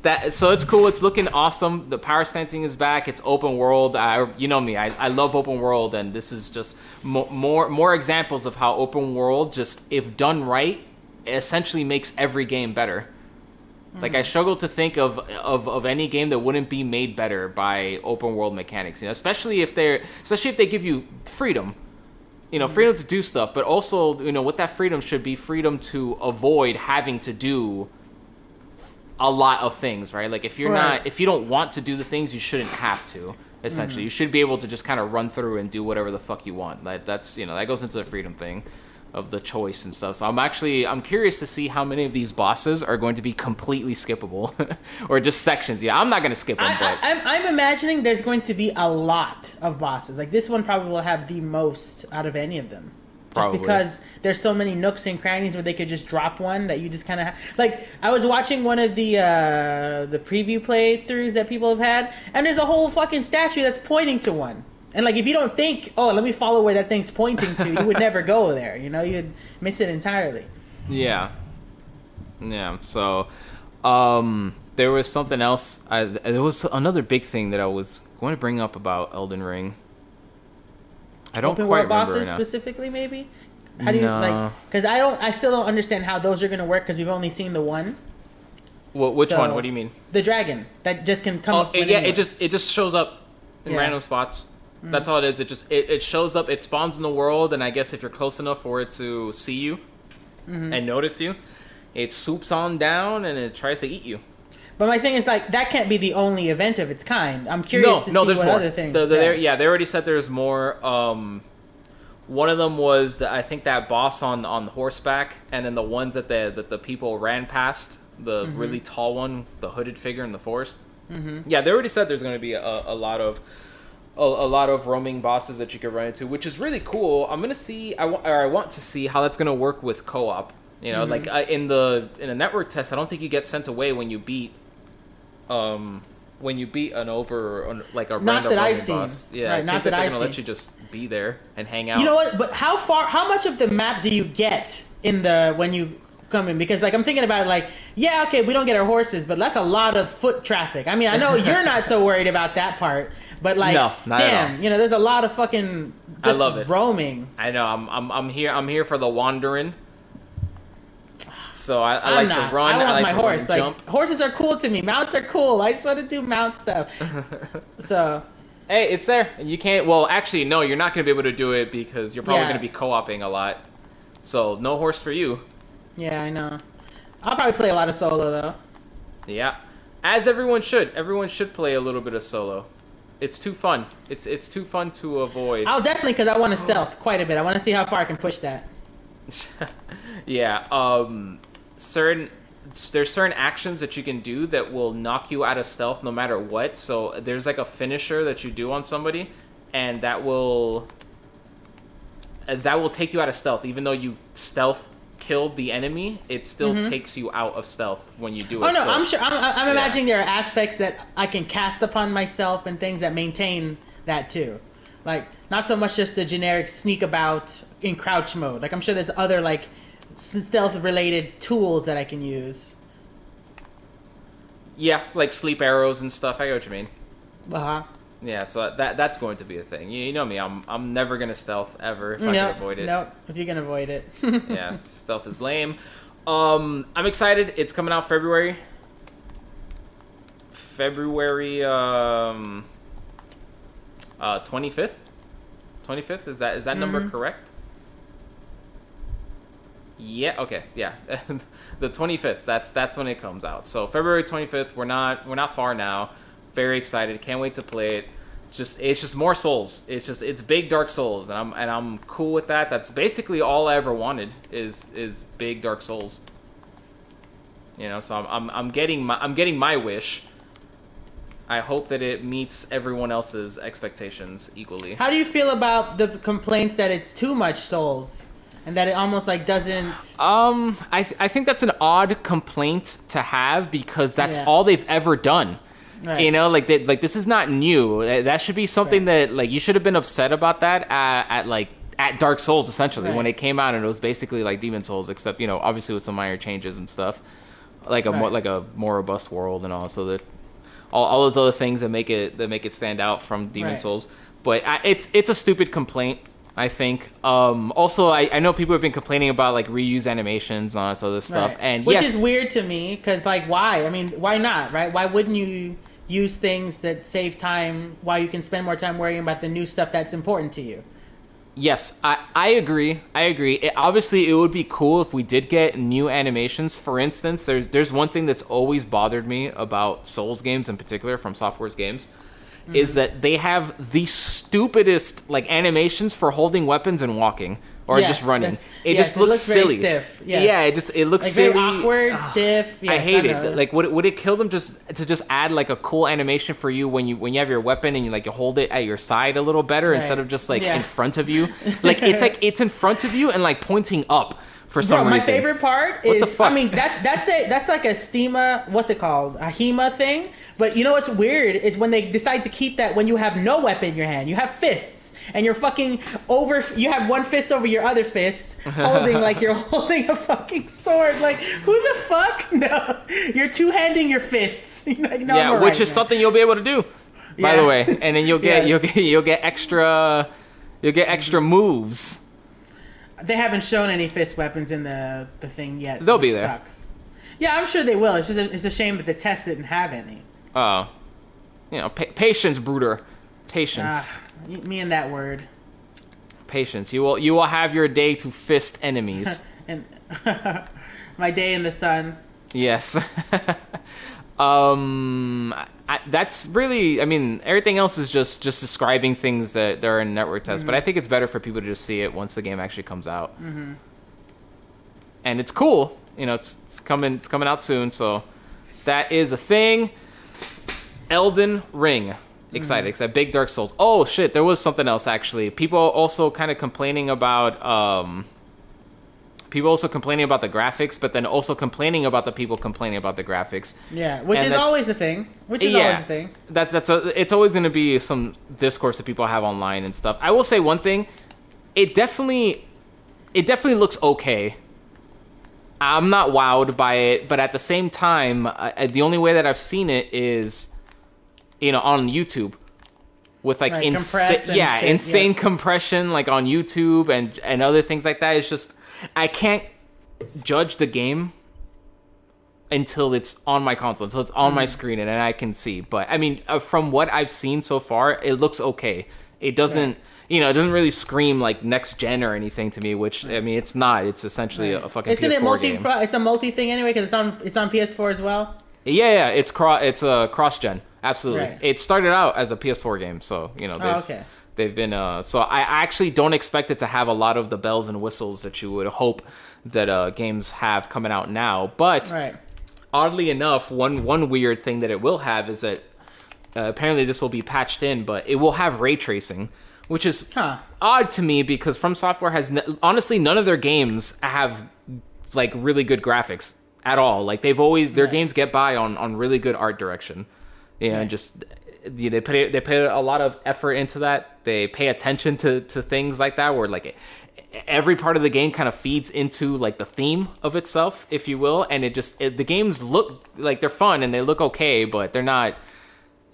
Speaker 1: That so it's cool. It's looking awesome. The power stancing is back. It's open world. I you know me. I, I love open world, and this is just mo- more more examples of how open world just if done right, essentially makes every game better. Like I mm. struggle to think of, of of any game that wouldn't be made better by open world mechanics. You know, especially if they're especially if they give you freedom. You know, mm. freedom to do stuff, but also you know with that freedom should be freedom to avoid having to do a lot of things, right? Like if you're
Speaker 2: Right.
Speaker 1: not if you don't want to do the things, you shouldn't have to. Essentially, mm-hmm. you should be able to just kind of run through and do whatever the fuck you want. That that's you know that goes into the freedom thing of the choice and stuff. So I'm actually I'm curious to see how many of these bosses are going to be completely skippable, <laughs> or just sections. Yeah, I'm not gonna skip them,
Speaker 2: I,
Speaker 1: but
Speaker 2: I, I'm, I'm imagining there's going to be a lot of bosses. Like this one probably will have the most out of any of them. Just because there's so many nooks and crannies where they could just drop one that you just kind of ha- like. I was watching one of the uh, the preview playthroughs that people have had, and there's a whole fucking statue that's pointing to one. And like, if you don't think, oh, let me follow where that thing's pointing to, you would never go there. You know, you'd miss it entirely.
Speaker 1: Yeah. Yeah. So, um, there was something else. I, there was another big thing that I was going to bring up about Elden Ring. I don't
Speaker 2: Open
Speaker 1: quite
Speaker 2: world bosses
Speaker 1: right
Speaker 2: specifically, maybe. How do you
Speaker 1: No.
Speaker 2: like? Because I don't, I still don't understand how those are gonna work because we've only seen the one,
Speaker 1: Wh- which
Speaker 2: So-
Speaker 1: one? What do you mean?
Speaker 2: the dragon that just can come
Speaker 1: Oh,
Speaker 2: up.
Speaker 1: it, yeah.
Speaker 2: anyone.
Speaker 1: It just it just shows up in
Speaker 2: Yeah. Mm.
Speaker 1: random spots. That's all it is. It just it, it shows up. It spawns in the world, and I guess if you're close enough for it to see you
Speaker 2: Mhm.
Speaker 1: and notice you, it swoops on down and it tries to eat you.
Speaker 2: But my thing is like that can't be the only event of its kind. I'm curious
Speaker 1: no,
Speaker 2: to
Speaker 1: no,
Speaker 2: see
Speaker 1: there's
Speaker 2: what
Speaker 1: more.
Speaker 2: other things.
Speaker 1: The, the,
Speaker 2: yeah.
Speaker 1: there- yeah, they already said there's more. Um, one of them was the, I think that boss on on horseback, and then the ones that the that the people ran past, the
Speaker 2: Mm-hmm.
Speaker 1: really tall one, the hooded figure in the forest.
Speaker 2: Mhm.
Speaker 1: Yeah, they already said there's going to be a, a lot of a, a lot of roaming bosses that you could run into, which is really cool. I'm gonna see, I wa- or I want to see how that's gonna work with co-op. You know,
Speaker 2: Mhm.
Speaker 1: like uh, in the in a network test, I don't think you get sent away when you beat, um, when you beat an over an- like a
Speaker 2: Not
Speaker 1: random
Speaker 2: that I've seen.
Speaker 1: boss. Yeah,
Speaker 2: Right,
Speaker 1: it
Speaker 2: not
Speaker 1: seems
Speaker 2: that
Speaker 1: like they're
Speaker 2: I've
Speaker 1: gonna let you just be there and hang out.
Speaker 2: You know what? But how far? How much of the map do you get in the when you come in? Because like I'm thinking about it, like yeah, okay, we don't get our horses, but that's a lot of foot traffic. I mean, I know you're not so worried about that part, but like,
Speaker 1: No,
Speaker 2: damn, you know, there's a lot of fucking
Speaker 1: I
Speaker 2: just
Speaker 1: love it.
Speaker 2: roaming.
Speaker 1: I know. I'm I'm I'm here. I'm here for the wandering. So I, I like
Speaker 2: not.
Speaker 1: to run.
Speaker 2: I want
Speaker 1: like
Speaker 2: my
Speaker 1: to
Speaker 2: horse. Like
Speaker 1: jump.
Speaker 2: horses are cool to me. Mounts are cool. I just want to do mount stuff. <laughs> So
Speaker 1: Hey, it's there. You can't. Well, actually, no. You're not going to be able to do it because you're probably
Speaker 2: Yeah.
Speaker 1: going to be co-oping a lot. So no horse for you.
Speaker 2: yeah, I know. I'll probably play a lot of solo though.
Speaker 1: Yeah, as everyone should. Everyone should play a little bit of solo. It's too fun. It's it's too fun to avoid.
Speaker 2: I'll definitely because I want to stealth quite a bit. I want to see how far I can push that. <laughs>
Speaker 1: yeah. Um. Certain. There's certain actions that you can do that will knock you out of stealth no matter what. So there's like a finisher that you do on somebody, and that will uh, that will take you out of stealth. Even though you stealth killed the enemy, it still
Speaker 2: Mhm.
Speaker 1: takes you out of stealth when you do it.
Speaker 2: Oh
Speaker 1: it.
Speaker 2: no,
Speaker 1: So-
Speaker 2: I'm sure. I'm, I'm
Speaker 1: Yeah.
Speaker 2: imagining there are aspects that I can cast upon myself and things that maintain that too. Like not so much just the generic sneak about in crouch mode. Like I'm sure there's other like stealth related tools that I can use.
Speaker 1: Yeah, like sleep arrows and stuff. I get what you mean.
Speaker 2: Uh huh.
Speaker 1: Yeah, so that that's going to be a thing. You, you know me, I'm I'm never gonna stealth ever if I can avoid it.
Speaker 2: no. If you can avoid it. <laughs>
Speaker 1: Yeah, stealth is lame. Um, I'm excited. It's coming out February. February um uh 25th. 25th is that is that number
Speaker 2: Mhm.
Speaker 1: correct? Yeah. Okay. Yeah. <laughs> the 25th. That's that's when it comes out. So February 25th. We're not we're not far now. Very excited. Can't wait to play it. Just it's just more Souls. It's just it's big Dark Souls, and I'm and I'm cool with that. That's basically all I ever wanted is is big Dark Souls. You know, so I'm I'm, I'm getting my I'm getting my wish. I hope that it meets everyone else's expectations equally.
Speaker 2: How do you feel about the complaints that it's too much souls and that it almost like doesn't?
Speaker 1: Um, I th- I think that's an odd complaint to have because that's
Speaker 2: Yeah.
Speaker 1: all they've ever done.
Speaker 2: Right.
Speaker 1: You know, like that, like this is not new. That should be something
Speaker 2: Right.
Speaker 1: that like you should have been upset about that at, at like at Dark Souls essentially when it came out and it was basically like Demon Souls except you know obviously with some minor changes and stuff, like a more like a more robust world and all so that all, all those other things that make it that make it stand out from Demon
Speaker 2: Right.
Speaker 1: Souls. But I, it's it's a stupid complaint. I think. Um, also, I, I know people have been complaining about like reuse animations and all this other stuff,
Speaker 2: Right.
Speaker 1: and
Speaker 2: which
Speaker 1: yes,
Speaker 2: is weird to me because like why i mean why not right why wouldn't you use things that save time while you can spend more time worrying about the new stuff that's important to you
Speaker 1: Yes, I, I agree. I agree. It, obviously, it would be cool if we did get new animations. For instance, there's there's one thing that's always bothered me about Souls games in particular, From Software's games, is mm-hmm. that they have the stupidest like animations for holding weapons and walking or
Speaker 2: Yes,
Speaker 1: just running.
Speaker 2: yes.
Speaker 1: It
Speaker 2: Yes,
Speaker 1: just
Speaker 2: it
Speaker 1: looks,
Speaker 2: looks
Speaker 1: silly.
Speaker 2: stiff.
Speaker 1: Yeah, it just it looks
Speaker 2: Like
Speaker 1: silly.
Speaker 2: very awkward,
Speaker 1: Ugh,
Speaker 2: stiff.
Speaker 1: I hate
Speaker 2: know.
Speaker 1: it. Like, would it, would it kill them just to just add like a cool animation for you when you when you have your weapon and you like you hold it at your side a little better instead of just like in front of you? <laughs> Like it's like it's in front of you and like pointing up for some
Speaker 2: Bro, my
Speaker 1: reason.
Speaker 2: favorite part
Speaker 1: What
Speaker 2: is? I mean that's that's a that's like a Steama what's it called a Hema thing. But you know what's weird is when they decide to keep that when you have no weapon in your hand, you have fists and you're fucking over. You have one fist over your other fist, holding like you're <laughs> holding a fucking sword. Like who the fuck? <laughs> No, you're two handing your fists. <laughs> Like, no,
Speaker 1: yeah, which is something you'll be able to do, by the way. And then you'll get
Speaker 2: Yeah.
Speaker 1: you'll get you'll get extra you'll get extra moves.
Speaker 2: They haven't shown any fist weapons in the the thing yet.
Speaker 1: They'll be there.
Speaker 2: Sucks. Yeah, I'm sure they will. It's just a, it's a shame that the test didn't have any.
Speaker 1: Oh, you know, pa- patience, Bruder. Patience,
Speaker 2: Ah, me and that word.
Speaker 1: patience. You will you will have your day to fist enemies. <laughs>
Speaker 2: and <laughs> my day in the sun.
Speaker 1: yes. <laughs> um, I, that's really. I mean, everything else is just just describing things that that are in network tests. But I think it's better for people to just see it once the game actually comes out.
Speaker 2: hmm
Speaker 1: and it's cool. You know, it's, it's coming it's coming out soon, so that is a thing. Elden Ring. Excited, excited. Big Dark Souls. Oh shit, there was something else actually. People also kind of complaining about um people also complaining about the graphics, but then also complaining about the people complaining about the graphics.
Speaker 2: Yeah, which
Speaker 1: And
Speaker 2: is always a thing. Which is
Speaker 1: Yeah.
Speaker 2: always a thing.
Speaker 1: That's that's a, it's always going to be some discourse that people have online and stuff. I will say one thing, it definitely it definitely looks okay. I'm not wowed by it, but at the same time, I, the only way that I've seen it is you know on YouTube with like
Speaker 2: Right,
Speaker 1: insa- yeah,
Speaker 2: shit,
Speaker 1: insane
Speaker 2: yeah.
Speaker 1: compression like on YouTube and and other things like that. It's just I can't judge the game until it's on my console, until it's on my
Speaker 2: Mm.
Speaker 1: screen and and I can see. But I mean, uh, from what I've seen so far, it looks okay. It doesn't, you know, it doesn't really scream like next gen or anything to me. Which I mean, it's not. It's essentially a, fucking
Speaker 2: Isn't
Speaker 1: PS4
Speaker 2: it multi?
Speaker 1: game.
Speaker 2: It's a multi thing anyway because it's on it's on PS4 as well.
Speaker 1: Yeah, yeah, it's cross. It's a cross gen. Absolutely.
Speaker 2: Right.
Speaker 1: It started out as a PS4 game, so you know they've
Speaker 2: Oh, okay.
Speaker 1: they've been. Uh, so I actually don't expect it to have a lot of the bells and whistles that you would hope that uh, games have coming out now. But
Speaker 2: Right.
Speaker 1: oddly enough, one one weird thing that it will have is that uh, apparently this will be patched in, but it will have ray tracing, which is
Speaker 2: Huh.
Speaker 1: odd to me because From Software has n- honestly none of their games have like really good graphics at all. Like they've always their
Speaker 2: Right.
Speaker 1: games get by on on really good art direction. You know, just you know, they put they put a lot of effort into that. They pay attention to to things like that where like every part of the game kind of feeds into like the theme of itself, if you will, and it just it, the games look like they're fun and they look okay, but they're not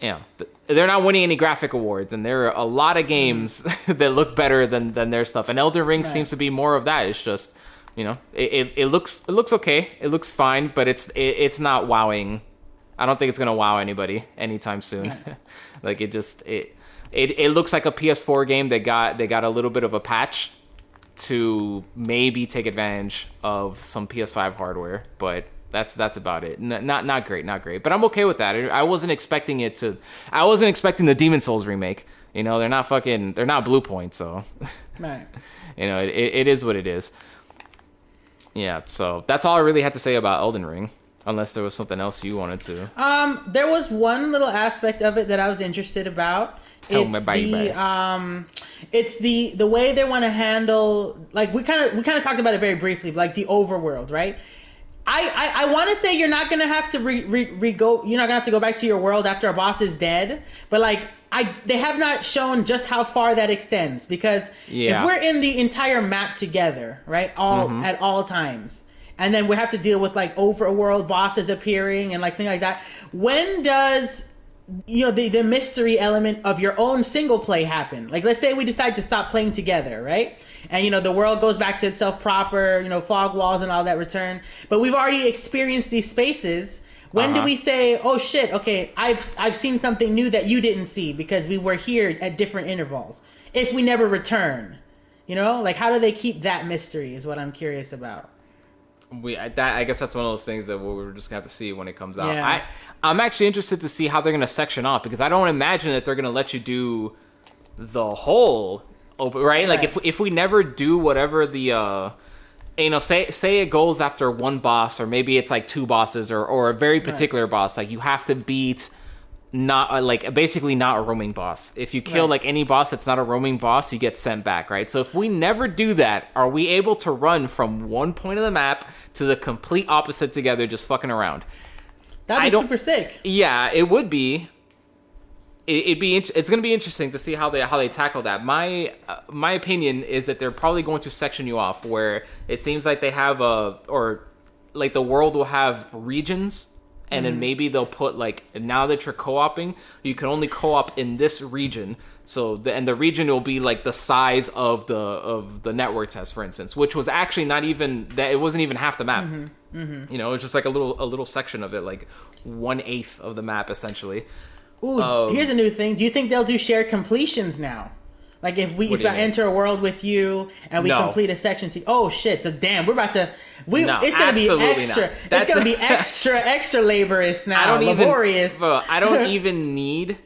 Speaker 1: you know, they're not winning any graphic awards, and there are a lot of mm-hmm. games <laughs> that look better than than their stuff. And Elden Ring
Speaker 2: Right.
Speaker 1: seems to be more of that. It's just, you know, it, it, it looks it looks okay, it looks fine, but it's it, it's not wowing. I don't think it's gonna wow anybody anytime soon. <laughs> like it just it, it it looks like a PS4 game that got they got a little bit of a patch to maybe take advantage of some PS5 hardware, but that's that's about it. N- not not great, not great. But I'm okay with that. I wasn't expecting it to. I wasn't expecting the Demon Souls remake. You know, they're not fucking. They're not Bluepoint, so
Speaker 2: Right. <laughs>
Speaker 1: you know, it, it, it is what it is. Yeah, so that's all I really had to say about Elden Ring. Unless there was something else you wanted to.
Speaker 2: Um, there was one little aspect of it that I was interested about.
Speaker 1: Tell
Speaker 2: it's the um, it's the the way they want to handle. Like we kind of we kind of talked about it very briefly, like the overworld, right? I I, I want to say you're not gonna have to re, re, re go. You're not gonna have to go back to your world after a boss is dead. But like I, they have not shown just how far that extends because
Speaker 1: Yeah.
Speaker 2: if we're in the entire map together, right, all
Speaker 1: Mhm.
Speaker 2: at all times, and then we have to deal with like overworld bosses appearing and like things like that. When does you know the the mystery element of your own single play happen? Like let's say we decide to stop playing together, right? And you know the world goes back to itself proper, you know fog walls and all that return. But we've already experienced these spaces. When do
Speaker 1: Uh-huh.
Speaker 2: we say, "Oh shit, okay, I've I've seen something new that you didn't see because we were here at different intervals." If we never return, you know, like how do they keep that mystery? Is what I'm curious about.
Speaker 1: we I- that I guess that's one of those things that we're just gonna have to see when it comes out.
Speaker 2: Yeah.
Speaker 1: I I'm actually interested to see how they're gonna section off because I don't imagine that they're gonna let you do the whole open right. Like
Speaker 2: Right.
Speaker 1: if if we never do whatever the uh you know say say it goes after one boss or maybe it's like two bosses or or a very particular boss like you have to beat not uh, like basically not a roaming boss. If you kill
Speaker 2: Right.
Speaker 1: like any boss that's not a roaming boss, you get sent back, right? So if we never do that, are we able to run from one point of the map to the complete opposite together, just fucking around?
Speaker 2: That'd be super sick.
Speaker 1: Yeah, it would be. It, it'd be. It's going to be interesting to see how they how they tackle that. My uh, my opinion is that they're probably going to section you off, where it seems like they have a or like the world will have regions, and then mm-hmm. maybe they'll put like now that you're co-oping, you can only co-op in this region. So the, and the region will be like the size of the of the network test, for instance, which was actually not even that it wasn't even half the map. Mm-hmm. Mm-hmm. You know, it was just like a little a little section of it, like one eighth of the map essentially.
Speaker 2: Ooh,
Speaker 1: Um,
Speaker 2: here's a new thing. Do you think they'll do shared completions now? Like if we if I
Speaker 1: mean?
Speaker 2: enter a world with you and we
Speaker 1: No.
Speaker 2: complete a section, see, oh shit! So damn, we're about to. We
Speaker 1: No,
Speaker 2: it's gonna be extra. It's gonna be <laughs> extra extra laborious now.
Speaker 1: I don't even.
Speaker 2: laborious.
Speaker 1: bro, I don't <laughs> even need.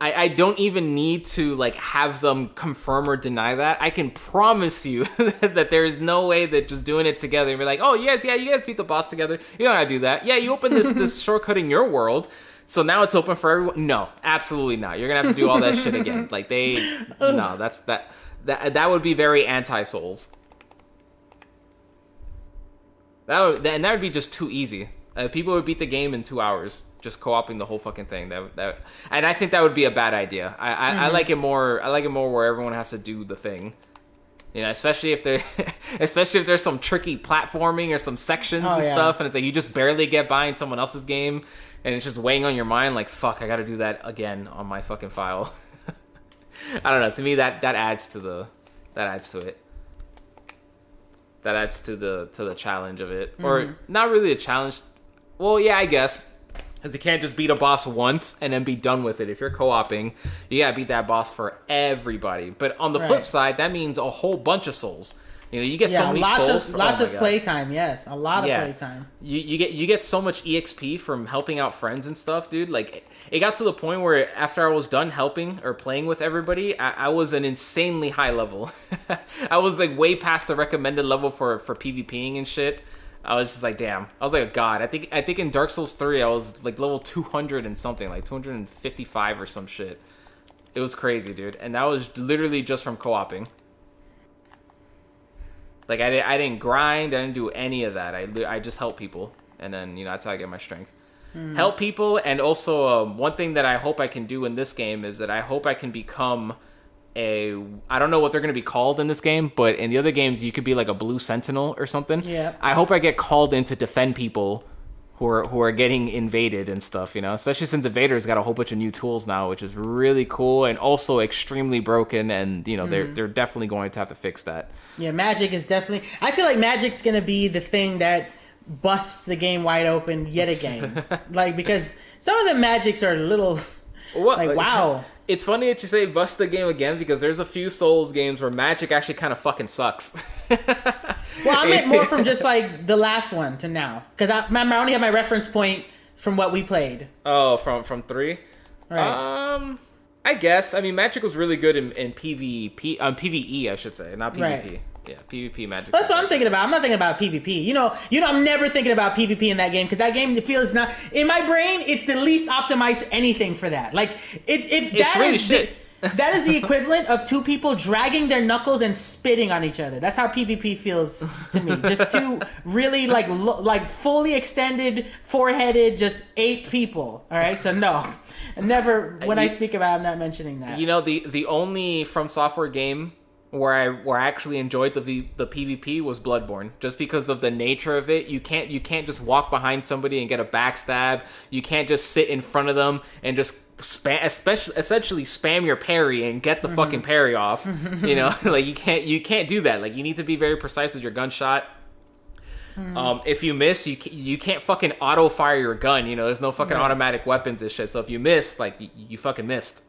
Speaker 1: I, I don't even need to like have them confirm or deny that. I can promise you <laughs> that there is no way that just doing it together and be like, oh yes, yeah, you guys beat the boss together. You don't gotta do that. Yeah, you open this this shortcut in your world, so now it's open for everyone. No, absolutely not. You're gonna have to do all that shit again. <laughs> Like they, no, that's that that that would be very anti Souls. That would, and that would be just too easy. Uh, people would beat the game in two hours just co-oping the whole fucking thing. That that, and I think that would be a bad idea. I I,
Speaker 2: Mm-hmm.
Speaker 1: I like it more. I like it more where everyone has to do the thing. You know, especially if there, <laughs> especially if there's some tricky platforming or some sections
Speaker 2: Oh,
Speaker 1: and
Speaker 2: yeah.
Speaker 1: stuff, and it's like you just barely get by in someone else's game, and it's just weighing on your mind. Like fuck, I got to do that again on my fucking file. <laughs> I don't know. To me, that that adds to the that adds to it. That adds to the to the challenge of it,
Speaker 2: Mm-hmm.
Speaker 1: or not really a challenge. Well, yeah, I guess. Because you can't just beat a boss once and then be done with it. If you're co-oping, you gotta beat that boss for everybody. But on the flip side, that means a whole bunch of souls. You know, you get
Speaker 2: yeah,
Speaker 1: so many
Speaker 2: lots
Speaker 1: souls.
Speaker 2: of
Speaker 1: for-
Speaker 2: lots
Speaker 1: oh
Speaker 2: of playtime. Yes, a lot of
Speaker 1: Yeah.
Speaker 2: playtime.
Speaker 1: You, you get you get so much exp from helping out friends and stuff, dude. Like it got to the point where after I was done helping or playing with everybody, I, I was an insanely high level. <laughs> I was like way past the recommended level for for PvPing and shit. I was just like, damn. I was like, God. I think I think in Dark Souls three, I was like level two hundred and something, like two hundred and fifty five or some shit. It was crazy, dude. And that was literally just from co-oping. Like I, I didn't grind, I didn't do any of that. I, I just help people, and then you know that's how I get my strength. Help people, and also um, one thing that I hope I can do in this game is that I hope I can become a. I don't know what they're going to be called in this game, but in the other games you could be like a blue sentinel or something.
Speaker 2: Yeah.
Speaker 1: I hope I get called in to defend people who are who are getting invaded and stuff. You know, especially since Invader's got a whole bunch of new tools now, which is really cool and also extremely broken. And you know they're mm. they're definitely going to have to fix that.
Speaker 2: Yeah, Magic is definitely. I feel like Magic's gonna be the thing that busts the game wide open yet <laughs> again. like because some of the Magics are a little
Speaker 1: What?
Speaker 2: like wow.
Speaker 1: It's funny that you say bust the game again because there's a few Souls games where Magic actually kind of fucking sucks. <laughs>
Speaker 2: Well, I meant more from just like the last one to now because I remember I only have my reference point from what we played.
Speaker 1: oh, from from three.
Speaker 2: Right.
Speaker 1: Um, I guess. I mean, Magic was really good in, in PvP, um, PVE, I should say, not PvP.
Speaker 2: Right.
Speaker 1: Yeah, PvP Magic.
Speaker 2: That's what I'm thinking about. I'm not thinking about PvP. You know, you know, I'm never thinking about PvP in that game because that game feels not in my brain. It's the least optimized anything for that. Like it, it
Speaker 1: It's
Speaker 2: that
Speaker 1: really
Speaker 2: is
Speaker 1: shit.
Speaker 2: The, <laughs> that is the <laughs> equivalent of two people dragging their knuckles and spitting on each other. That's how PvP feels to me. Just two really like lo- like fully extended, four-headed, just eight people. All right, so no, never. <laughs> When I speak about, it, I'm not mentioning that.
Speaker 1: You know, the the only From Software game where I where I actually enjoyed the v, the PvP was Bloodborne, just because of the nature of it. You can't you can't just walk behind somebody and get a backstab. You can't just sit in front of them and just spam, especially essentially spam your parry and get the fucking parry off. you know, <laughs> like you can't you can't do that. Like you need to be very precise with your gunshot. Um, if you miss, you you can't fucking auto fire your gun. You know, there's no fucking
Speaker 2: Right.
Speaker 1: automatic weapons and shit. So if you miss, like you, you fucking missed.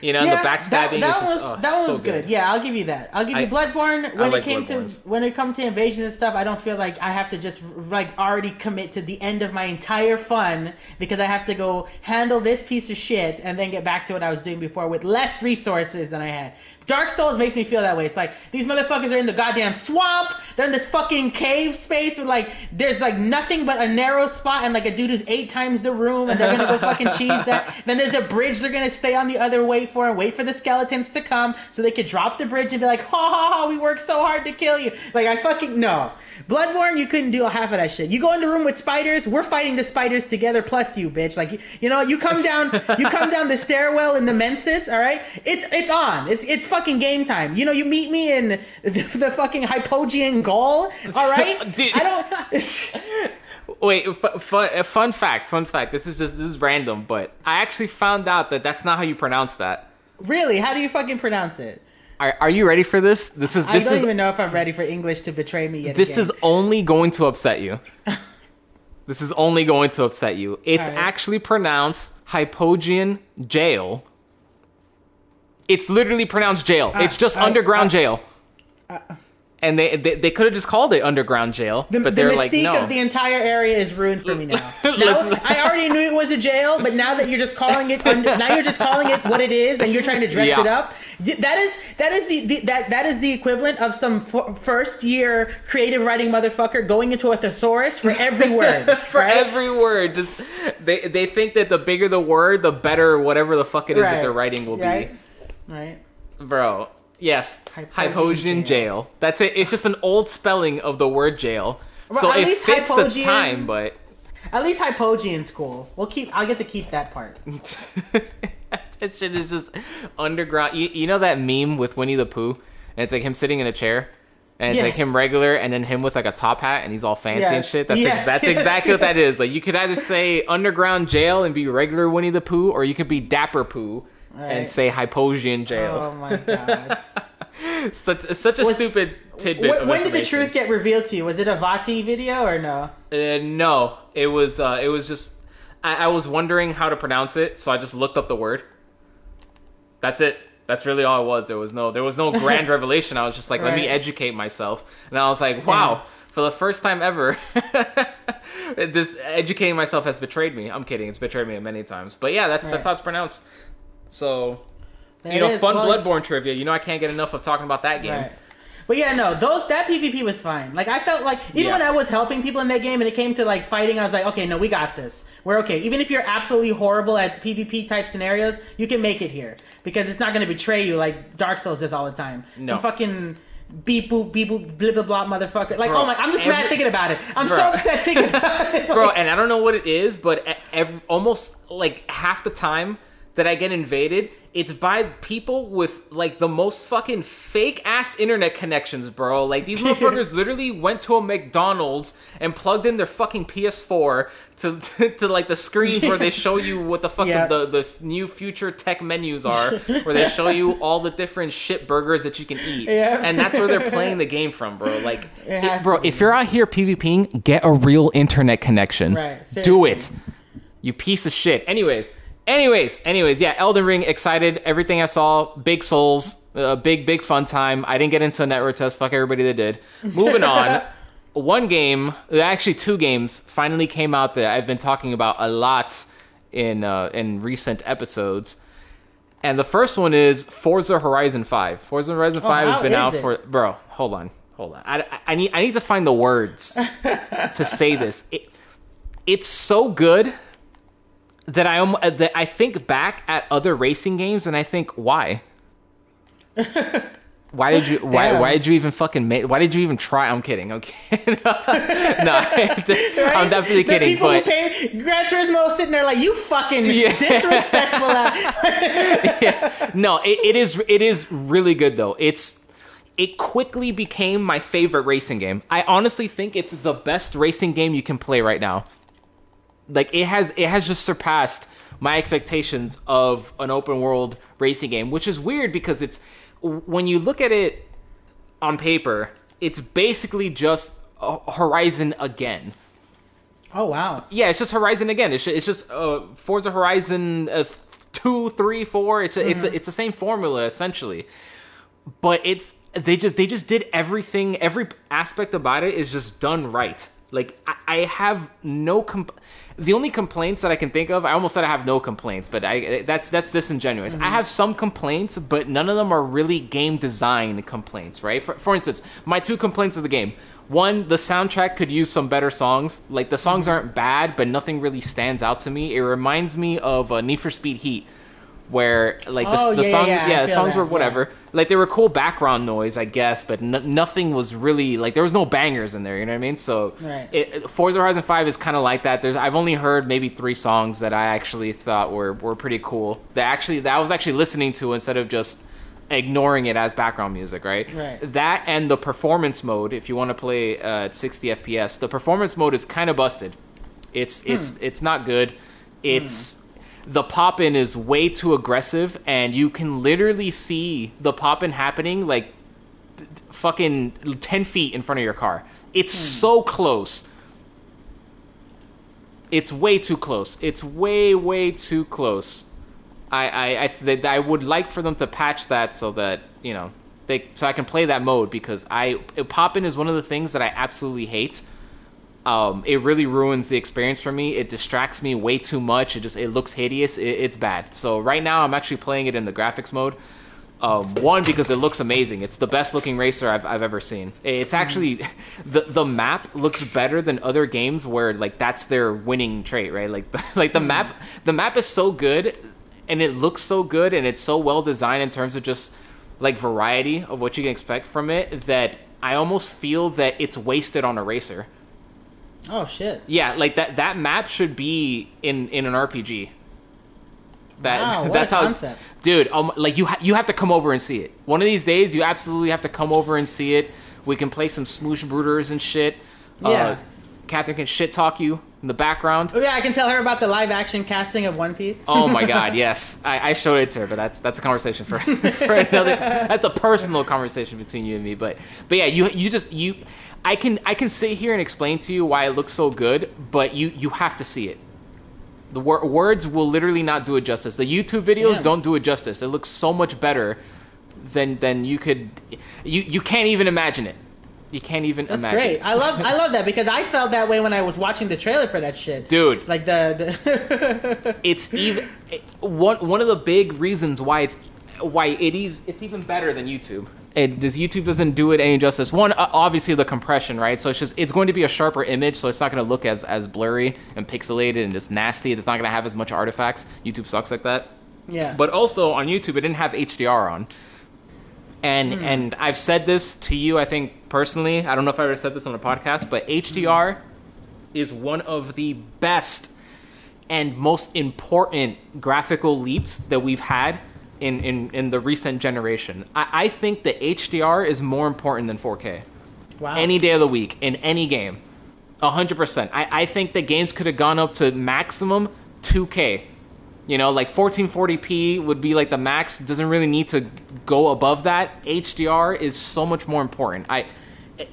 Speaker 1: You know, the backstabbing
Speaker 2: that,
Speaker 1: is
Speaker 2: that
Speaker 1: just
Speaker 2: was
Speaker 1: oh,
Speaker 2: that one
Speaker 1: so
Speaker 2: was good. Yeah, I'll give you that. I'll give you
Speaker 1: I-
Speaker 2: Bloodborne. When
Speaker 1: like
Speaker 2: it came to when it comes to invasion and stuff, I don't feel like I have to just like already commit to the end of my entire fun because I have to go handle this piece of shit and then get back to what I was doing before with less resources than I had. Dark Souls makes me feel that way. It's like these motherfuckers are in the goddamn swamp. They're in this fucking cave space with like there's like nothing but a narrow spot and like a dude who's eight times the room and they're gonna go fucking cheese <laughs> that. Then there's a bridge they're gonna stay on the other way for and wait for the skeletons to come so they could drop the bridge and be like, ha ha ha, we worked so hard to kill you. Like I fucking no. Bloodborne, you couldn't do half of that shit. You go in the room with spiders, we're fighting the spiders together plus you, bitch. Like you know, you come down, you come down the stairwell in the Mensis, all right? It's it's on. It's it's fucking game time. You know, you meet me in <laughs> the, the fucking Hypogean Gaol, all right? <laughs>
Speaker 1: Dude.
Speaker 2: I don't. <laughs>
Speaker 1: Wait, fun, uh, fun fact, fun fact. This is just this is random, but I actually found out that that's not how you pronounce that.
Speaker 2: really? How do you fucking pronounce it?
Speaker 1: Are, are you ready for this? This is
Speaker 2: I
Speaker 1: this
Speaker 2: don't
Speaker 1: is
Speaker 2: even know if I'm ready for English to betray me yet.
Speaker 1: this
Speaker 2: again.
Speaker 1: is only going to upset you. This is only going to upset you. It's
Speaker 2: Alright.
Speaker 1: actually pronounced Hypogean jail. It's literally pronounced jail. It's ah, just
Speaker 2: I-
Speaker 1: underground
Speaker 2: I-
Speaker 1: jail. and they they, they could have just called it underground jail,
Speaker 2: The,
Speaker 1: but
Speaker 2: the
Speaker 1: they're
Speaker 2: mystique
Speaker 1: like no.
Speaker 2: of the entire area is ruined for me now. <laughs> now I <laughs> already knew it was a jail, but now that you're just calling it, under, now you're just calling it what it is, and you're trying to dress
Speaker 1: Yeah.
Speaker 2: it up. That is that is the, the that that is the equivalent of some f- first year creative writing motherfucker going into a thesaurus for every <laughs> word.
Speaker 1: for
Speaker 2: right?
Speaker 1: every word. Just they they think that the bigger the word, the better whatever the fuck it is that
Speaker 2: Right.
Speaker 1: they're writing will
Speaker 2: right, right.
Speaker 1: Bro. Yes.
Speaker 2: Hypogean
Speaker 1: Hypogean
Speaker 2: jail.
Speaker 1: jail. That's it. It's just an old spelling of the word jail.
Speaker 2: Well,
Speaker 1: so
Speaker 2: at
Speaker 1: it
Speaker 2: least
Speaker 1: fits the time, but
Speaker 2: At least Hypogean's cool. We'll keep. I'll get to keep that part. <laughs>
Speaker 1: that shit is just underground. You, you know that meme with Winnie the Pooh? And it's like him sitting in a chair. And it's like him regular, and then him with like a top hat, and he's all fancy and shit. That's
Speaker 2: Yes,
Speaker 1: ex- that's
Speaker 2: yes, <laughs>
Speaker 1: exactly what that is. Like you could either say underground jail and be regular Winnie the Pooh, or you could be Dapper Pooh and
Speaker 2: Right.
Speaker 1: say Hypogean jail.
Speaker 2: Oh my god. <laughs>
Speaker 1: such such a
Speaker 2: Was-
Speaker 1: stupid tidbit.
Speaker 2: When,
Speaker 1: of
Speaker 2: when did the truth get revealed to you? Was it a Vaati video or no?
Speaker 1: Uh, no, it was uh, it was just I, I was wondering how to pronounce it, so I just looked up the word. That's it. That's really all it was. There was no there was no <laughs> grand revelation. I was just like, let me educate myself, and I was like, wow. For the first time ever, <laughs> this educating myself has betrayed me. I'm kidding. It's betrayed me many times. But yeah, that's that's how it's pronounced. So
Speaker 2: There
Speaker 1: you know,
Speaker 2: is.
Speaker 1: fun
Speaker 2: Well,
Speaker 1: Bloodborne trivia. You know, I can't get enough of talking about that game.
Speaker 2: Right. But yeah, no, those that PvP was fine. Like I felt like even
Speaker 1: Yeah.
Speaker 2: when I was helping people in that game and it came to like fighting, I was like, okay, no, we got this. We're okay. Even if you're absolutely horrible at PvP type scenarios, you can make it here because it's not going to betray you like Dark Souls does all the time.
Speaker 1: No.
Speaker 2: Some fucking beep boop beep boop blah blah blah motherfucker. Like oh
Speaker 1: Bro,
Speaker 2: oh my, I'm just mad thinking about it. I'm so
Speaker 1: Bro.
Speaker 2: upset thinking about <laughs> it.
Speaker 1: bro and i don't know what it is but e- ev almost like half the time that i get invaded it's by people with like the most fucking fake ass internet connections bro. Like these <laughs> motherfuckers literally went to a mcdonald's and plugged in their fucking ps4 <laughs> to to like the screens where they show you what the fucking
Speaker 2: Yeah.
Speaker 1: the, the new future tech menus <laughs> are where they show you all the different shit burgers that you can eat.
Speaker 2: Yeah.
Speaker 1: and that's where they're playing the game from bro. Like
Speaker 2: It
Speaker 1: bro if you're out here pvping get a real internet connection.
Speaker 2: Right,
Speaker 1: do it. You piece of shit. Anyways anyways anyways yeah elden ring excited everything i saw big souls uh, big big fun time i didn't get into a network test fuck everybody that did moving <laughs> on one game actually two games finally came out that i've been talking about a lot in uh, in recent episodes and the first one is Forza Horizon 5. Forza Horizon 5
Speaker 2: how
Speaker 1: has been out
Speaker 2: it?
Speaker 1: for bro. Hold on, hold on. I, I, I need I need to find the words <laughs> to say this. It, it's so good that I almo- uh, that I think back at other racing games and I think why. <laughs> Why did you why
Speaker 2: Damn.
Speaker 1: why did you even fucking make why did you even try? I'm kidding. Kidding. <laughs> no, <laughs> I'm definitely
Speaker 2: the
Speaker 1: kidding.
Speaker 2: People
Speaker 1: But
Speaker 2: who pay Gran Turismo sitting there like you fucking
Speaker 1: Yeah.
Speaker 2: disrespectful. ass."
Speaker 1: yeah. No, it, it is it is really good though. It's it quickly became my favorite racing game. I honestly think it's the best racing game you can play right now. Like it has it has just surpassed my expectations of an open world racing game, which is weird because it's when you look at it on paper, it's basically just Horizon again.
Speaker 2: oh wow.
Speaker 1: Yeah, it's just Horizon again. It's just, it's just uh, Forza Horizon uh, two, three, four. It's a, it's
Speaker 2: Mm-hmm.
Speaker 1: a, it's the same formula essentially, but it's they just they just did everything. Every aspect about it is just done right. Like I, I have no comp- the only complaints that I can think of. I almost said I have no complaints, but I that's that's disingenuous. I have some complaints, but none of them are really game design complaints. Right? For for instance, my two complaints of the game. One, the soundtrack could use some better songs. Like the songs aren't bad, but nothing really stands out to me. It reminds me of uh, Need for Speed Heat, where like the,
Speaker 2: Oh,
Speaker 1: the
Speaker 2: yeah,
Speaker 1: song,
Speaker 2: yeah,
Speaker 1: yeah, the songs
Speaker 2: that,
Speaker 1: were
Speaker 2: yeah.
Speaker 1: whatever. Like they were cool background noise, I guess, but n- nothing was really like there was no bangers in there. You know what I mean? So
Speaker 2: Right.
Speaker 1: it, Forza Horizon Five is kind of like that. There's I've only heard maybe three songs that I actually thought were were pretty cool. That actually that I was actually listening to instead of just ignoring it as background music, right?
Speaker 2: Right.
Speaker 1: That and the performance mode, if you want to play uh, at 60 FPS, the performance mode is kind of busted. It's it's it's not good. It's the pop in is way too aggressive, and you can literally see the pop in happening like fucking 10 feet in front of your car. It's hmm. so close. It's way too close. It's way way too close. I I I, th- I would like for them to patch that so that you know they so I can play that mode because I pop in is one of the things that I absolutely hate. Um, it really ruins the experience for me. It distracts me way too much. It just it looks hideous. It, it's bad. So right now I'm actually playing it in the graphics mode. Um, one because it looks amazing. It's the best looking racer I've, I've ever seen. It's actually <laughs> the the map looks better than other games where like that's their winning trait, right? Like <laughs> like the map the map is so good and it looks so good and it's so well designed in terms of just like variety of what you can expect from it that I almost feel that it's wasted on a racer.
Speaker 2: Oh shit.
Speaker 1: Yeah, like that that map should be in in an RPG. That
Speaker 2: Wow, what <laughs>
Speaker 1: that's how
Speaker 2: concept.
Speaker 1: dude, um, like you ha- you have to come over and see it. One of these days you absolutely have to come over and see it. We can play some smoosh brooders and shit.
Speaker 2: Yeah.
Speaker 1: Uh, Catherine can shit talk you in the background.
Speaker 2: Oh yeah, I can tell her about the live action casting of One Piece.
Speaker 1: Oh my <laughs> god, yes. I, I showed it to her, but that's that's a conversation for, <laughs> for another that's a personal conversation between you and me. But but yeah, you you just you I can I can sit here and explain to you why it looks so good, but you you have to see it. The wor- words will literally not do it justice. The YouTube videos
Speaker 2: Yeah.
Speaker 1: don't do it justice. It looks so much better than than you could you you can't even imagine it. You can't even
Speaker 2: That's
Speaker 1: imagine.
Speaker 2: great.
Speaker 1: it.
Speaker 2: I love I love that <laughs> because I felt that way when I was watching the trailer for that shit.
Speaker 1: Dude,
Speaker 2: Like the, the <laughs>
Speaker 1: it's even one one of the big reasons why it's why it is it's even better than YouTube. It does YouTube doesn't do it any justice. One, obviously the compression, right? So it's just it's going to be a sharper image, so it's not going to look as as blurry and pixelated and just nasty. It's not going to have as much artifacts. YouTube sucks like that.
Speaker 2: yeah.
Speaker 1: But also on YouTube, it didn't have HDR on. And hmm. and I've said this to you, I think personally. I don't know if I ever said this on a podcast, but HDR hmm. is one of the best and most important graphical leaps that we've had in, in, in the recent generation. I, I think that HDR is more important than 4K
Speaker 2: wow.
Speaker 1: any day of the week in any game. 100%. I, I think the games could have gone up to maximum 2K. You know, like 1440p would be like the max. Doesn't really need to go above that. HDR is so much more important. I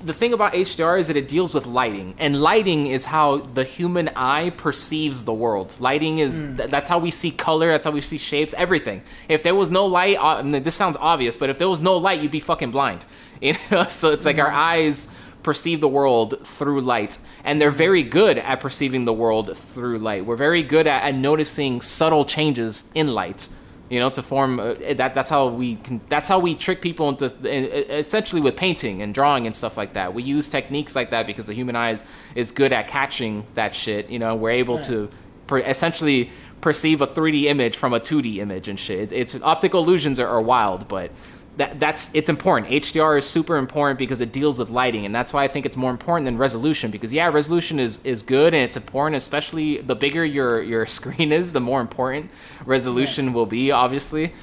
Speaker 1: the thing about HDR is that it deals with lighting, and lighting is how the human eye perceives the world. Lighting is hmm. th- that's how we see color, that's how we see shapes, everything. If there was no light, uh, and this sounds obvious, but if there was no light, you'd be fucking blind. <laughs> You know, so it's like our hmm. eyes perceive the world through light, and they're hmm. very good at perceiving the world through light. We're very good at, at noticing subtle changes in light. You know, to form uh, that. That's how we can. That's how we trick people into uh, essentially with painting and drawing and stuff like that. We use techniques like that because the human eye is, is good at catching that shit. You know, we're able to per, essentially perceive a 3D image from a 2D image and shit. It's optical illusions are, are wild, but that that's it's important. HDR is super important because it deals with lighting, and that's why I think it's more important than resolution. Because yeah, resolution is is good and it's important, especially the bigger your your <laughs> screen is, the more important resolution will be, obviously.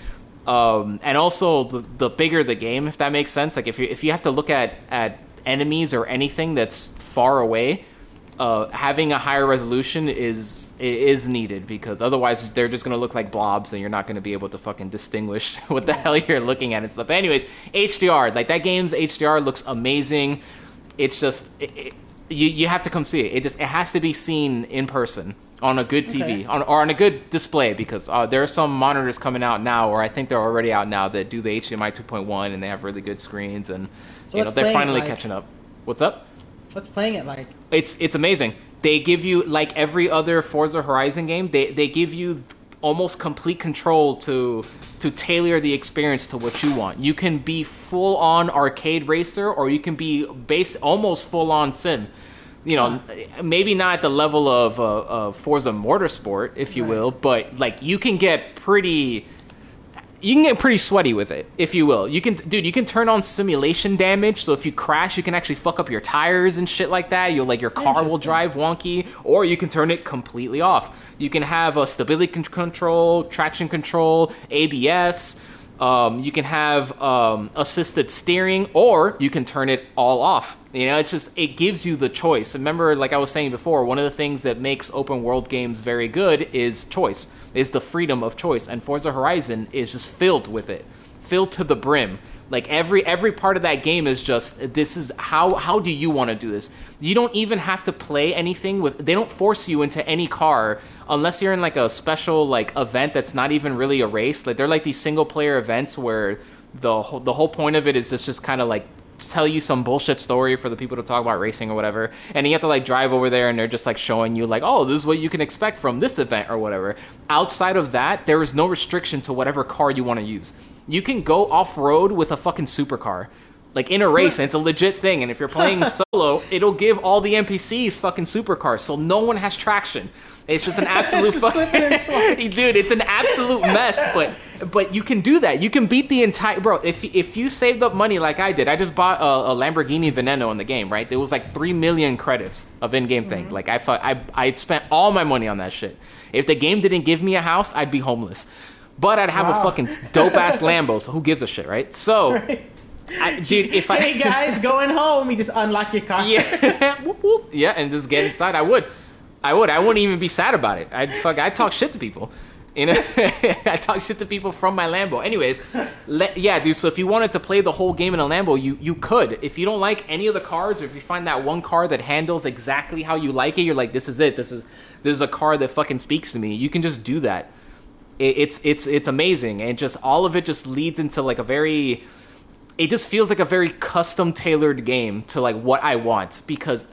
Speaker 1: Um, and also the, the bigger the game, if that makes sense. Like if you if you have to look at at enemies or anything that's far away, uh, having a higher resolution is is needed because otherwise they're just gonna look like blobs and you're not gonna be able to fucking distinguish <laughs> what the hell you're looking at and stuff. But anyways, HDR like that game's HDR looks amazing. It's just it, it, you you have to come see it. It just it has to be seen in person on a good TV
Speaker 2: Okay.
Speaker 1: on, or on a good display because uh, there are some monitors coming out now, or I think they're already out now that do the HDMI 2.1 and they have really good screens and
Speaker 2: So
Speaker 1: you know they're finally
Speaker 2: like?
Speaker 1: catching up. What's up?
Speaker 2: What's playing it like?
Speaker 1: It's it's amazing. They give you like every other Forza Horizon game. They they give you almost complete control to to tailor the experience to what you want. You can be full on arcade racer, or you can be base almost full on sim. You know, maybe not at the level of uh, of Forza Motorsport, if you
Speaker 2: Right.
Speaker 1: will, but like you can get pretty you can get pretty sweaty with it, if you will. You can, dude, you can turn on simulation damage. So if you crash, you can actually fuck up your tires and shit like that. You'll like your car will drive wonky, or you can turn it completely off. You can have a stability con- control, traction control, ABS. Um, you can have um, assisted steering, or you can turn it all off. You know, it's just it gives you the choice. Remember, like I was saying before, one of the things that makes open world games very good is choice, is the freedom of choice, and Forza Horizon is just filled with it, filled to the brim. Like every every part of that game is just this is how how do you want to do this? You don't even have to play anything with. They don't force you into any car unless you're in like a special like event that's not even really a race. Like they're like these single player events where the whole, the whole point of it is just just kind of like tell you some bullshit story for the people to talk about racing or whatever and you have to like drive over there and they're just like showing you like oh this is what you can expect from this event or whatever. Outside of that there is no restriction to whatever car you want to use. You can go off-road with a fucking supercar. Like in a race and it's a legit thing and if you're playing <laughs> solo it'll give all the npcs fucking supercars so no one has traction it's just an <laughs> absolute fucking
Speaker 2: slip and slide. <laughs>
Speaker 1: dude it's an absolute mess but but you can do that. You can beat the entire bro if if you saved up money like i did i just bought a, a lamborghini veneno in the game right? There was like 3 million credits of in-game thing. Mm-hmm. Like i thought i i spent all my money on that shit. If the game didn't give me a house i'd be homeless. But i'd have a fucking dope ass <laughs> lambo so who gives a shit right? So I, dude if i
Speaker 2: hey guys, going home, you just unlock your car.
Speaker 1: yeah, whoop, whoop. yeah, and just get inside. I would, I would. I wouldn't even be sad about it. I'd fuck. I talk shit to people. You know, <laughs> I talk shit to people from my Lambo. Anyways, le- yeah, dude. So if you wanted to play the whole game in a Lambo, you you could. If you don't like any of the cars, or if you find that one car that handles exactly how you like it, you're like, this is it. This is this is a car that fucking speaks to me. You can just do that. It, it's it's it's amazing, and just all of it just leads into like a very it just feels like a very custom tailored game to like what I want because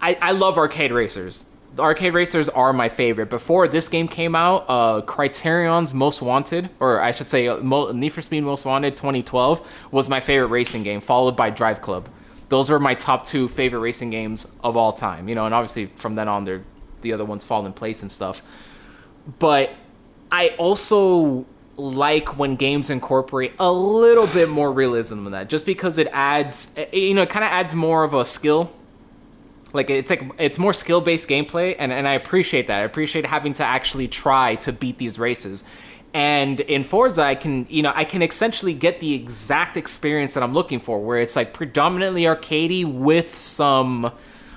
Speaker 1: I, I love arcade racers. The arcade racers are my favorite. Before this game came out, uh, Criterion's Most Wanted, or I should say, Need for Speed Most Wanted 2012 was my favorite racing game, followed by Driveclub. Those were my top two favorite racing games of all time. You know, and obviously from then on, they're the other ones fall in place and stuff. But I also like when games incorporate a little bit more realism in that, just because it adds, you know, it kind of adds more of a skill. Like it's like it's more skill based gameplay, and and I appreciate that. I appreciate having to actually try to beat these races. And in Forza, I can, you know, I can essentially get the exact experience that I'm looking for, where it's like predominantly arcadey with some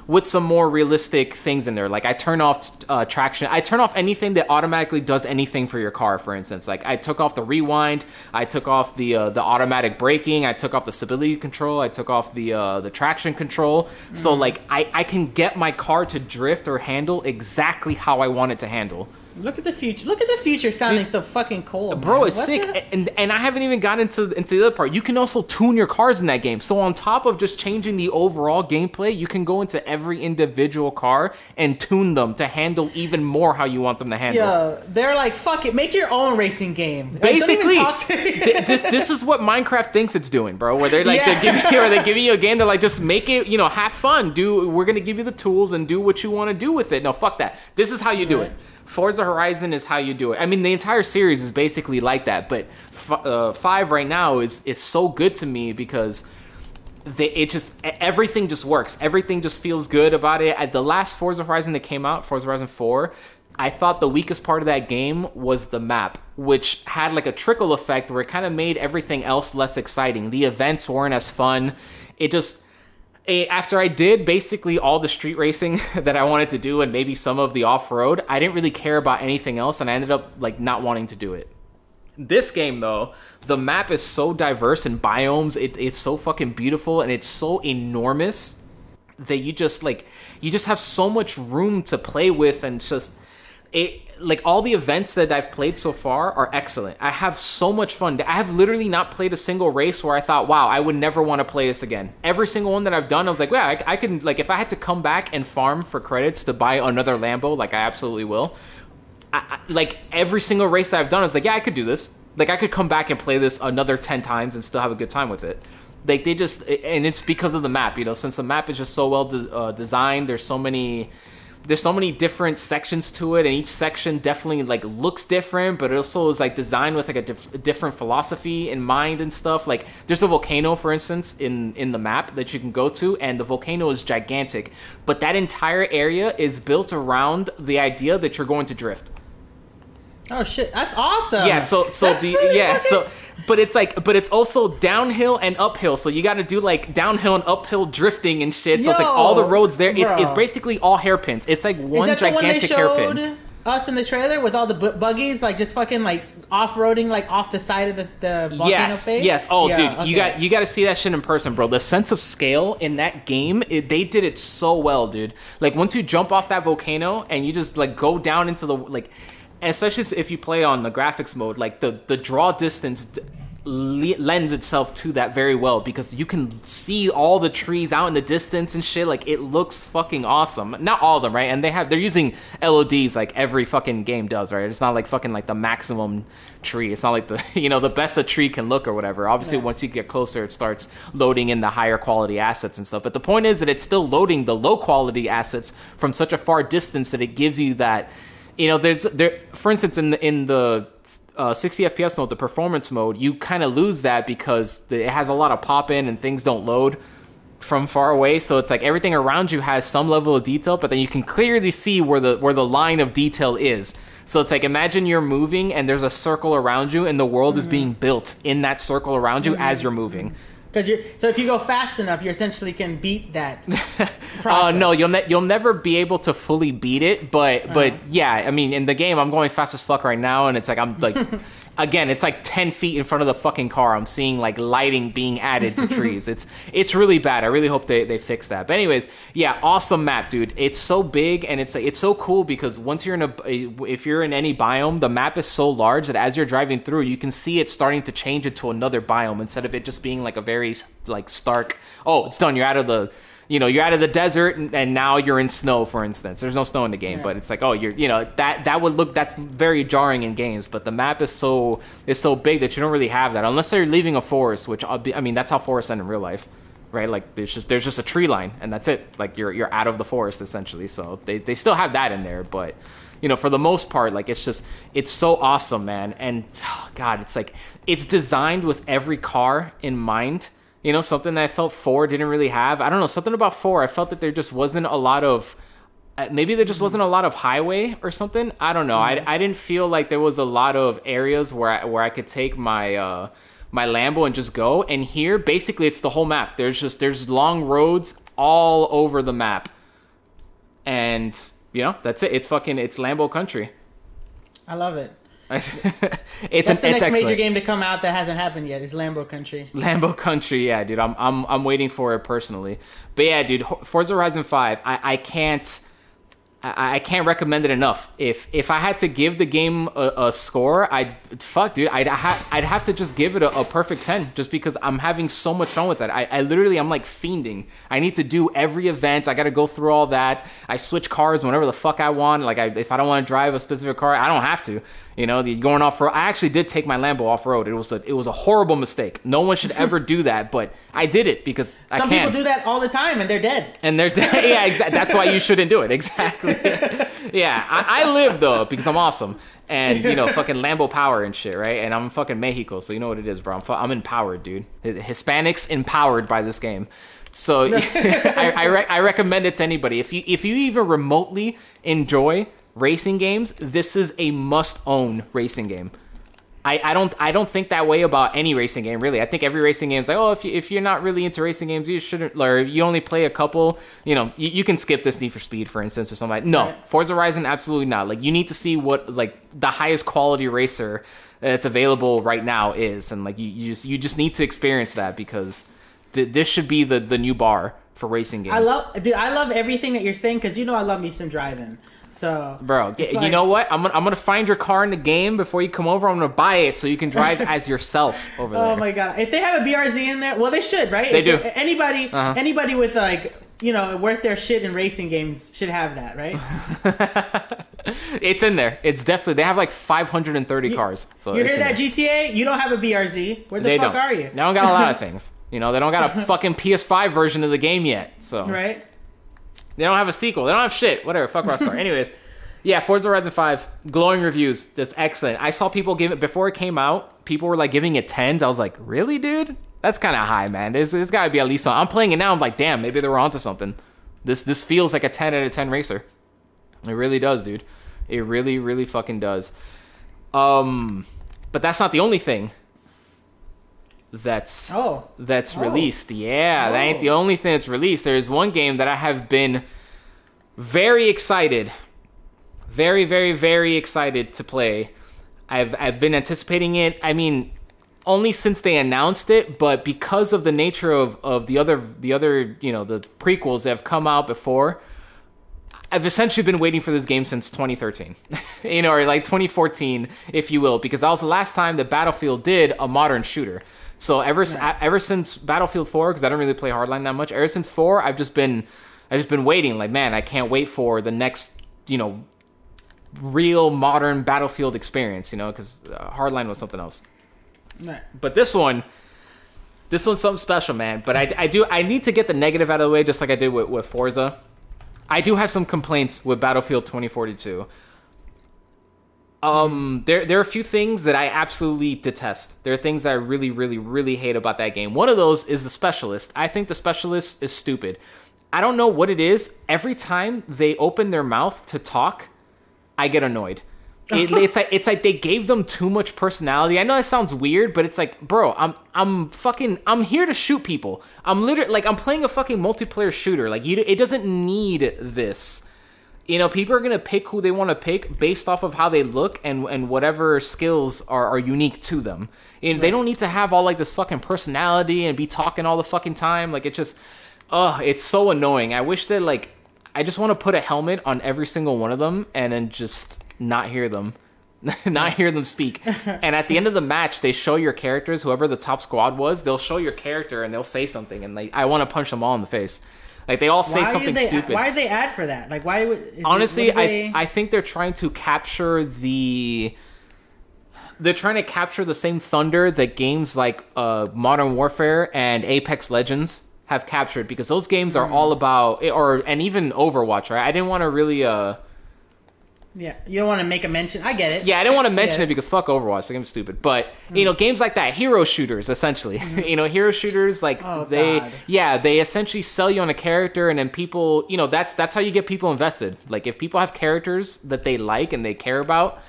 Speaker 1: with some more realistic things in there. Like I turn off uh, traction. I turn off anything that automatically does anything for your car. For instance, like I took off the rewind. I took off the uh, the automatic braking. I took off the stability control. I took off the uh, the traction control. So like I I can get my car to drift or handle exactly how I want it to handle.
Speaker 2: Look at the future. Look at the future sounding
Speaker 1: Dude,
Speaker 2: so fucking cool.
Speaker 1: Bro,
Speaker 2: man.
Speaker 1: it's
Speaker 2: What
Speaker 1: sick,
Speaker 2: the-
Speaker 1: and and I haven't even gotten into into the other part. You can also tune your cars in that game. So on top of just changing the overall gameplay, you can go into every individual car and tune them to handle even more how you want them to handle.
Speaker 2: Yeah, they're like, fuck it, make your own racing game. Like,
Speaker 1: Basically,
Speaker 2: talk to me.
Speaker 1: th- this this is what Minecraft thinks it's doing, bro. Where they're like
Speaker 2: Yeah.
Speaker 1: they're giving you, they're giving you a game. They're like, just make it, you know, have fun. Do we're gonna give you the tools and do what you want to do with it. No, fuck that. This is how you do
Speaker 2: Right.
Speaker 1: it. Forza Horizon is how you do it. I mean, the entire series is basically like that. But f- uh, five right now is is so good to me because they, it just everything just works. Everything just feels good about it. At the last Forza Horizon that came out, Forza Horizon 4, I thought the weakest part of that game was the map, which had like a trickle effect where it kind of made everything else less exciting. The events weren't as fun. It just after I did basically all the street racing <laughs> that I wanted to do and maybe some of the off-road, I didn't really care about anything else and I ended up like not wanting to do it. This game though, the map is so diverse in biomes. It, it's so fucking beautiful and it's so enormous. that you just like you just have so much room to play with and just it like all the events that I've played so far are excellent. I have so much fun. I have literally not played a single race where I thought, wow, I would never want to play this again. Every single one that I've done, I was like, yeah, I, I can like if I had to come back and farm for credits to buy another Lambo, like I absolutely will. I, I, like every single race that I've done, I was like, yeah, I could do this. Like I could come back and play this another ten times and still have a good time with it. Like they just, and it's because of the map, you know, since the map is just so well de- uh, designed. There's so many there's so many different sections to it and each section definitely like looks different but it also is like designed with like a, dif- a, different philosophy in mind and stuff. Like there's a volcano for instance in in the map that you can go to and the volcano is gigantic. But that entire area is built around the idea that you're going to drift
Speaker 2: Oh shit, that's awesome.
Speaker 1: Yeah, so so
Speaker 2: That's
Speaker 1: the
Speaker 2: really
Speaker 1: yeah,
Speaker 2: fucking-
Speaker 1: so but it's like but it's also downhill and uphill. So you got to do like downhill and uphill drifting and shit. So it's like all the roads there. It's it's basically all hairpins. It's like one
Speaker 2: Is that the one they
Speaker 1: gigantic
Speaker 2: showed
Speaker 1: hairpin.
Speaker 2: us in the trailer with all the bu- buggies, like just fucking like off-roading, like off the side of the, the volcano
Speaker 1: Yes,
Speaker 2: face?
Speaker 1: yes. Oh,
Speaker 2: Yeah,
Speaker 1: dude, you got you got to see that shit in person, bro. The sense of scale in that game, it, they did it so well, dude. Like once you jump off that volcano and you just like go down into the like, especially if you play on the graphics mode, like the the draw distance. d- le- lends itself to that very well because you can see all the trees out in the distance and shit. Like it looks fucking awesome. Not all of them right? And they have they're using LODs like every fucking game does right? It's not like fucking like the maximum tree. It's not like the <laughs> you know the best a tree can look or whatever. Obviously
Speaker 2: Yeah.
Speaker 1: once you get closer it starts loading in the higher quality assets and stuff. But the point is that it's still loading the low quality assets from such a far distance that it gives you that you know there's there for instance in the in the uh, 60 fps mode the performance mode you kind of lose that because the, it has a lot of pop in and things don't load from far away. So it's like everything around you has some level of detail but then you can clearly see where the where the line of detail is. So it's like imagine you're moving and there's a circle around you and the world is being built in that circle around you as you're moving
Speaker 2: Because you're so if you go fast enough, you essentially can beat that. <laughs>
Speaker 1: Uh, no, you'll ne- you'll never be able to fully beat it, but but
Speaker 2: Uh-huh.
Speaker 1: yeah, I mean, in the game, I'm going fast as fuck right now, and it's like I'm like, <laughs> again, it's like ten feet in front of the fucking car. I'm seeing like lighting being added to <laughs> trees. It's it's really bad. I really hope they they fix that. But anyways, yeah, awesome map, dude. It's so big and it's like it's so cool because once you're in a if you're in any biome, the map is so large that as you're driving through, you can see it starting to change into another biome instead of it just being like a very like stark. Oh, it's done. You're out of the you know you're out of the desert and, and now you're in snow for instance. There's no snow in the game
Speaker 2: Yeah.
Speaker 1: but it's like oh you're you know that that would look that's very jarring in games but the map is so is so big that you don't really have that unless they're leaving a forest which I'll be, i mean that's how forests end in real life right? Like there's just there's just a tree line and that's it. Like you're you're out of the forest essentially so they, they still have that in there but you know for the most part like it's just it's so awesome man and oh, <sighs> god it's like it's designed with every car in mind you know, something that I felt four didn't really have. I don't know, something about four. I felt that there just wasn't a lot of. uh, Maybe there just wasn't a lot of highway or something. I don't know. I, I didn't feel like there was a lot of areas where I, where I could take my uh, my Lambo and just go. And here, basically, it's the whole map. There's just there's long roads all over the map, and you know that's it. It's fucking it's Lambo country.
Speaker 2: I love it.
Speaker 1: It's
Speaker 2: That's
Speaker 1: an,
Speaker 2: the next major game to come out that hasn't happened yet. Is Lambo Country.
Speaker 1: Lambo Country, yeah, dude. I'm I'm I'm waiting for it personally. But yeah, dude, Forza Horizon 5, I I can't I, I can't recommend it enough. If if I had to give the game a, a score, I'd fuck, dude. I'd ha- I'd have to just give it a, a perfect ten, just because I'm having so much fun with it. I, I literally I'm like fiending. I need to do every event. I got to go through all that. I switch cars whenever the fuck I want. Like I, if I don't want to drive a specific car, I don't have to. You know, the going off road. I actually did take my Lambo off road. It was a it was a horrible mistake. No one should ever do that, but I did it because I
Speaker 2: Some people do that all the time and they're dead.
Speaker 1: And they're dead. <laughs> yeah, exactly. That's why you shouldn't do it. Exactly. <laughs> yeah, I, I live though because I'm awesome, and you know, fucking Lambo power and shit, right? And I'm fucking Mexico, so you know what it is, bro. I'm, fu- I'm empowered, dude. Hispanics empowered by this game. So <laughs> I I, re- I recommend it to anybody. If you if you even remotely enjoy racing games, this is a must own racing game. I, I don't I don't think that way about any racing game really. I think every racing game is like, oh, if you if you're not really into racing games, you shouldn't. Or you only play a couple. You know, you, you can skip this Need for Speed, for instance, or something. Like, no,
Speaker 2: Right.
Speaker 1: Forza Horizon, absolutely not. Like you need to see what like the highest quality racer that's available right now is, and like you, you just you just need to experience that because th- this should be the the new bar for racing games.
Speaker 2: I love, dude. I love everything that you're saying because you know I love me some driving. So,
Speaker 1: Bro,
Speaker 2: it's
Speaker 1: you
Speaker 2: like-
Speaker 1: know what? I'm gonna, I'm gonna find your car in the game before you come over. I'm gonna buy it so you can drive <laughs> as yourself over there.
Speaker 2: Oh my god! If they have a BRZ in there, well, they should, right?
Speaker 1: They
Speaker 2: If
Speaker 1: do.
Speaker 2: Anybody,
Speaker 1: Uh-huh.
Speaker 2: anybody with like, you know, worth their shit in racing games should have that, right? <laughs>
Speaker 1: it's in there. It's definitely. They have like 530
Speaker 2: You-
Speaker 1: cars. So
Speaker 2: you hear that. GTA? You don't have a BRZ. Where the
Speaker 1: They
Speaker 2: fuck
Speaker 1: don't.
Speaker 2: are you?
Speaker 1: They don't got a lot of <laughs> things. You know, they don't got a fucking PS5 version of the game yet. So
Speaker 2: right?
Speaker 1: They don't have a sequel. They don't have shit. Whatever. Fuck Rockstar. <laughs> Anyways, yeah, Forza Horizon 5, glowing reviews. That's excellent. I saw people give it before it came out. People were like giving it tens. I was like, really, dude? That's kind of high, man. There's, there's got to be at least. Some. I'm playing it now. I'm like, damn, maybe they were onto something. This this feels like a 10 out of 10 racer. It really does, dude. It really, really fucking does. Um, but that's not the only thing. That's
Speaker 2: Oh,
Speaker 1: that's
Speaker 2: Oh.
Speaker 1: released. Yeah, that ain't
Speaker 2: Oh.
Speaker 1: the only thing that's released. There's one game that I have been very excited, very, very, very excited to play. I've I've been anticipating it. I mean, only since they announced it, but because of the nature of, of the other the other you know the prequels that have come out before, I've essentially been waiting for this game since 2013, <laughs> you know, or like 2014, if you will, because that was the last time that Battlefield did a modern shooter. So ever s ever since Battlefield 4, because I don't really play Hardline that much, ever since 4, I've just been I've just been waiting. Like, man, I can't wait for the next, you know, real modern Battlefield experience. You know, because uh, Hardline was something else.
Speaker 2: right.
Speaker 1: But this one, this one's something special, man. But I, I do I need to get the negative out of the way, just like I did with, with Forza. I do have some complaints with Battlefield 2042. Um, there there are a few things that I absolutely detest. There are things that I really, really, really hate about that game. One of those is the specialist. I think the specialist is stupid. I don't know what it is. Every time they open their mouth to talk, I get annoyed. <laughs> It, it's like it's like they gave them too much personality. I know that sounds weird, but it's like, bro, I'm I'm fucking I'm here to shoot people. I'm literally like I'm playing a fucking multiplayer shooter. Like you, it doesn't need this. You know, people are gonna pick who they want to pick based off of how they look and and whatever skills are, are unique to them. And they don't need to have all like this fucking personality and be talking all the fucking time. Like it just, oh, it's so annoying. I wish that like I just want to put a helmet on every single one of them and then just not hear them. <laughs> not hear them speak. <laughs> and at the end of the match, they show your characters, whoever the top squad was, they'll show your character and they'll say something, and like I want to punch them all in the face. Like they all say
Speaker 2: why
Speaker 1: something
Speaker 2: they,
Speaker 1: stupid.
Speaker 2: Why did they add for that? Like, why would is it-
Speaker 1: Honestly,
Speaker 2: they-
Speaker 1: I I think they're trying to capture the they're trying to capture the same thunder that games like uh, Modern Warfare and Apex Legends have captured because those games are all about or and even Overwatch, right? I didn't want to really uh
Speaker 2: yeah, you don't want to make a mention. I get it.
Speaker 1: yeah, I didn't want to mention
Speaker 2: Yeah.
Speaker 1: it because fuck Overwatch, the game's stupid. But you mm. know, games like that, hero shooters, essentially. Mm-hmm. <laughs> you know, hero shooters like
Speaker 2: Oh,
Speaker 1: they,
Speaker 2: God.
Speaker 1: yeah, they essentially sell you on a character, and then people, you know, that's that's how you get people invested. Like if people have characters that they like and they care about.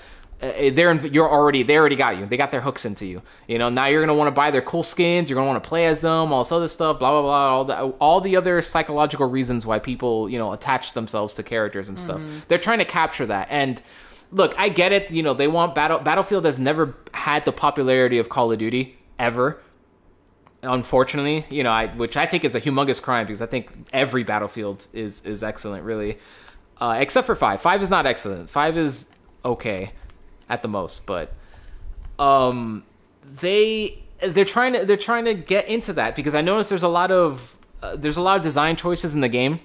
Speaker 1: Uh, they're in, you're already they already got you. They got their hooks into you. You know now you're gonna want to buy their cool skins. You're gonna want to play as them. All this other stuff. Blah blah blah. All the all the other psychological reasons why people you know attach themselves to characters and stuff. They're trying to capture that. And look, I get it. You know, they want battle. Battlefield has never had the popularity of Call of Duty ever. Unfortunately, you know, I which I think is a humongous crime because I think every Battlefield is is excellent, really, uh, except for five. Five is not excellent. Five is okay, at the most, but um, they they're trying to they're trying to get into that because I noticed there's a lot of uh, there's a lot of design choices in the game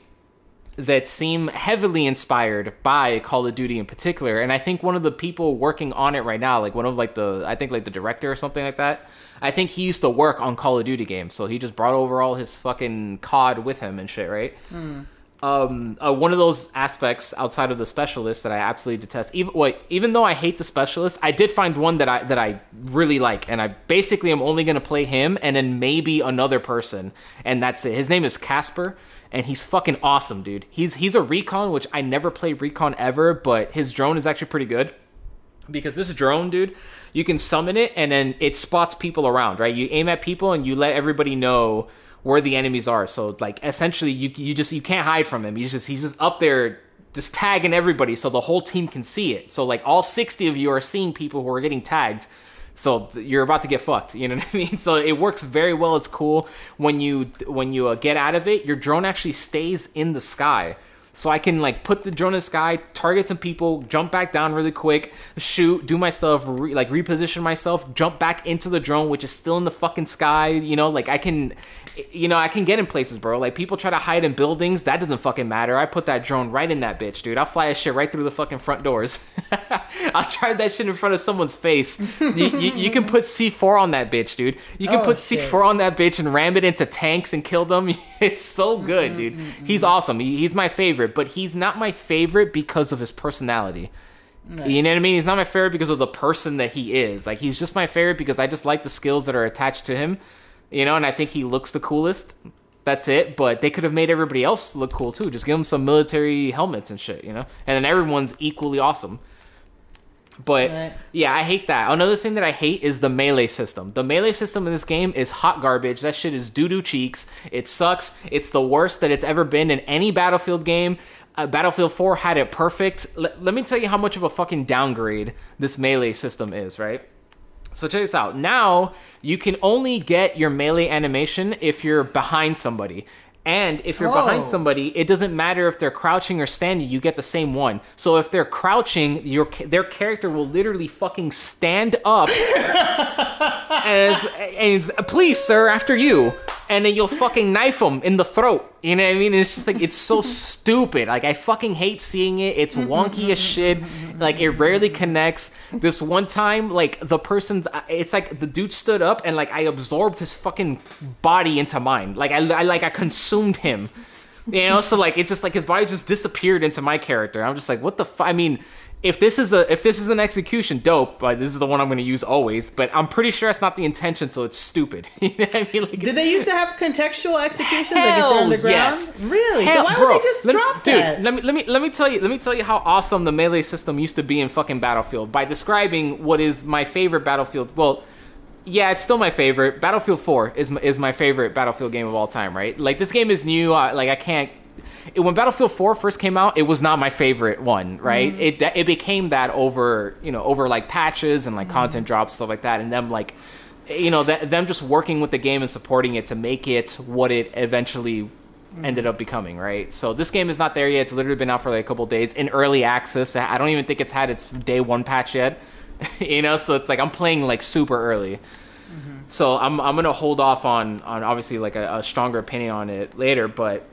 Speaker 1: that seem heavily inspired by Call of Duty in particular. And I think one of the people working on it right now, like one of like the I think like the director or something like that, I think he used to work on Call of Duty games, so he just brought over all his fucking COD with him and shit, right? Um, uh, one of those aspects outside of the specialist that I absolutely detest. Even wait, even though I hate the specialist, I did find one that I that I really like, and I basically am only gonna play him and then maybe another person, and that's it. His name is Casper, and he's fucking awesome, dude. He's he's a recon, which I never played recon ever, but his drone is actually pretty good because this drone, dude, you can summon it and then it spots people around, right? You aim at people and you let everybody know where the enemies are. So like essentially you you just you can't hide from him. He's just he's just up there just tagging everybody so the whole team can see it. So like all 60 of you are seeing people who are getting tagged So you're about to get fucked. You know <laughs> what I mean? So it works very well. It's cool when you when you uh, get out of it, your drone actually stays in the sky. So I can like put the drone in the sky, target some people, jump back down really quick, shoot, do my stuff, re- like reposition myself, jump back into the drone, which is still in the fucking sky. You know, like I can, you know, I can get in places, bro. Like people try to hide in buildings, that doesn't fucking matter. I put that drone right in that bitch, dude. I'll fly that shit right through the fucking front doors. <laughs> I'll try that shit in front of someone's face. you, you, you can put C4 on that bitch, dude. You can
Speaker 2: Oh,
Speaker 1: put
Speaker 2: shit.
Speaker 1: C4 on that bitch and ram it into tanks and kill them. <laughs> It's so good, dude. Mm-hmm, he's mm-hmm. awesome. He, he's my favorite, but he's not my favorite because of his personality. You know what I mean? He's not my favorite because of the person that he is. Like he's just my favorite because I just like the skills that are attached to him. You know, and I think he looks the coolest. That's it. But they could have made everybody else look cool too. Just give them some military helmets and shit, you know? And then everyone's equally awesome. But
Speaker 2: Right.
Speaker 1: yeah, I hate that. Another thing that I hate is the melee system. The melee system in this game is hot garbage. That shit is doo doo cheeks. It sucks. It's the worst that it's ever been in any Battlefield game. Uh, Battlefield 4 had it perfect. L- let me tell you how much of a fucking downgrade this melee system is, right? So check this out. Now you can only get your melee animation if you're behind somebody. And if you're behind
Speaker 2: Oh.
Speaker 1: somebody, it doesn't matter if they're crouching or standing, you get the same one. So if they're crouching, your their character will literally fucking stand up <laughs> as and it's, please sir after you and then you'll fucking knife them in the throat you know what i mean? It's just like it's so <laughs> stupid. Like i fucking hate seeing it. It's <laughs> wonky as shit. Like it rarely connects. This one time like the person's it's like the dude stood up and like i absorbed his fucking body into mine. Like i, I like i consumed him. You know? So like it's just like his body just disappeared into my character. I'm just like what the fuck? i mean if this is a if this is an execution dope but this is the one i'm going to use always but i'm pretty sure that's not the intention so it's stupid <laughs> you know what i mean like
Speaker 2: Did they used to have contextual executions like
Speaker 1: Hell
Speaker 2: they're on the ground?
Speaker 1: yes.
Speaker 2: Really?
Speaker 1: Hell,
Speaker 2: so why
Speaker 1: bro,
Speaker 2: would they just
Speaker 1: let
Speaker 2: drop
Speaker 1: dude,
Speaker 2: that?
Speaker 1: let me let me let me tell you let me tell you how awesome the melee system used to be in fucking Battlefield by describing what is my favorite Battlefield. Well, yeah, it's still my favorite. Battlefield 4 is my, is my favorite Battlefield game of all time, right? Like this game is new. I, like I can't. It, when Battlefield 4 first came out, it was not my favorite one, right?
Speaker 2: Mm-hmm.
Speaker 1: It it became that over you know over like patches and like
Speaker 2: Mm-hmm.
Speaker 1: content drops stuff like that, and them like you know th- them just working with the game and supporting it to make it what it eventually ended up becoming, right? So this game is not there yet. It's literally been out for like a couple days in early access. I don't even think it's had its day one patch yet. <laughs> you know, so it's like I'm playing like super early. So I'm I'm gonna hold off on on obviously like a, a stronger opinion on it later, but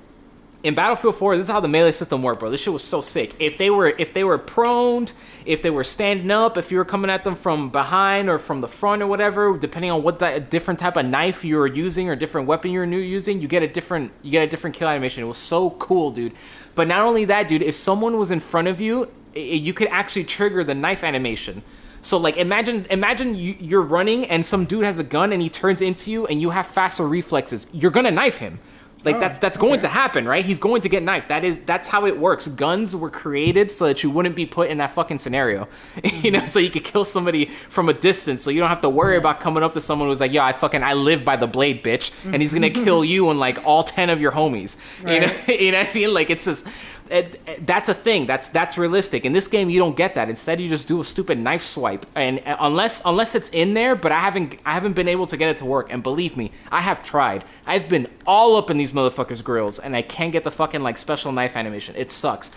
Speaker 1: in Battlefield 4, this is how the melee system worked, bro. This shit was so sick. If they were if they were proned, if they were standing up, if you were coming at them from behind or from the front or whatever, depending on what that different type of knife you were using or different weapon you were new using, you get a different you get a different kill animation. It was so cool, dude. But not only that, dude, if someone was in front of you, i- you could actually trigger the knife animation. So like imagine imagine you, you're running and some dude has a gun and he turns into you and you have faster reflexes. You're gonna knife him. Like
Speaker 2: Oh,
Speaker 1: that's that's going
Speaker 2: okay.
Speaker 1: to happen, right? He's going to get knifed. That is that's how it works. Guns were created so that you wouldn't be put in that fucking scenario. <laughs> you know, mm-hmm. so you could kill somebody from a distance so you don't have to worry about coming up to someone who's like, "Yo, I fucking I live by the blade, bitch." And he's going to mm-hmm. kill <laughs> you and like all 10 of your homies. You know, <laughs> you know what I mean? Like it's just it, it- that's a thing. That's that's realistic. In this game, you don't get that. Instead, you just do a stupid knife swipe, and uh, unless unless it's in there, but I haven't I haven't been able to get it to work. And believe me, I have tried. I've been all up in these motherfuckers' grills, and I can't get the fucking like special knife animation. It sucks.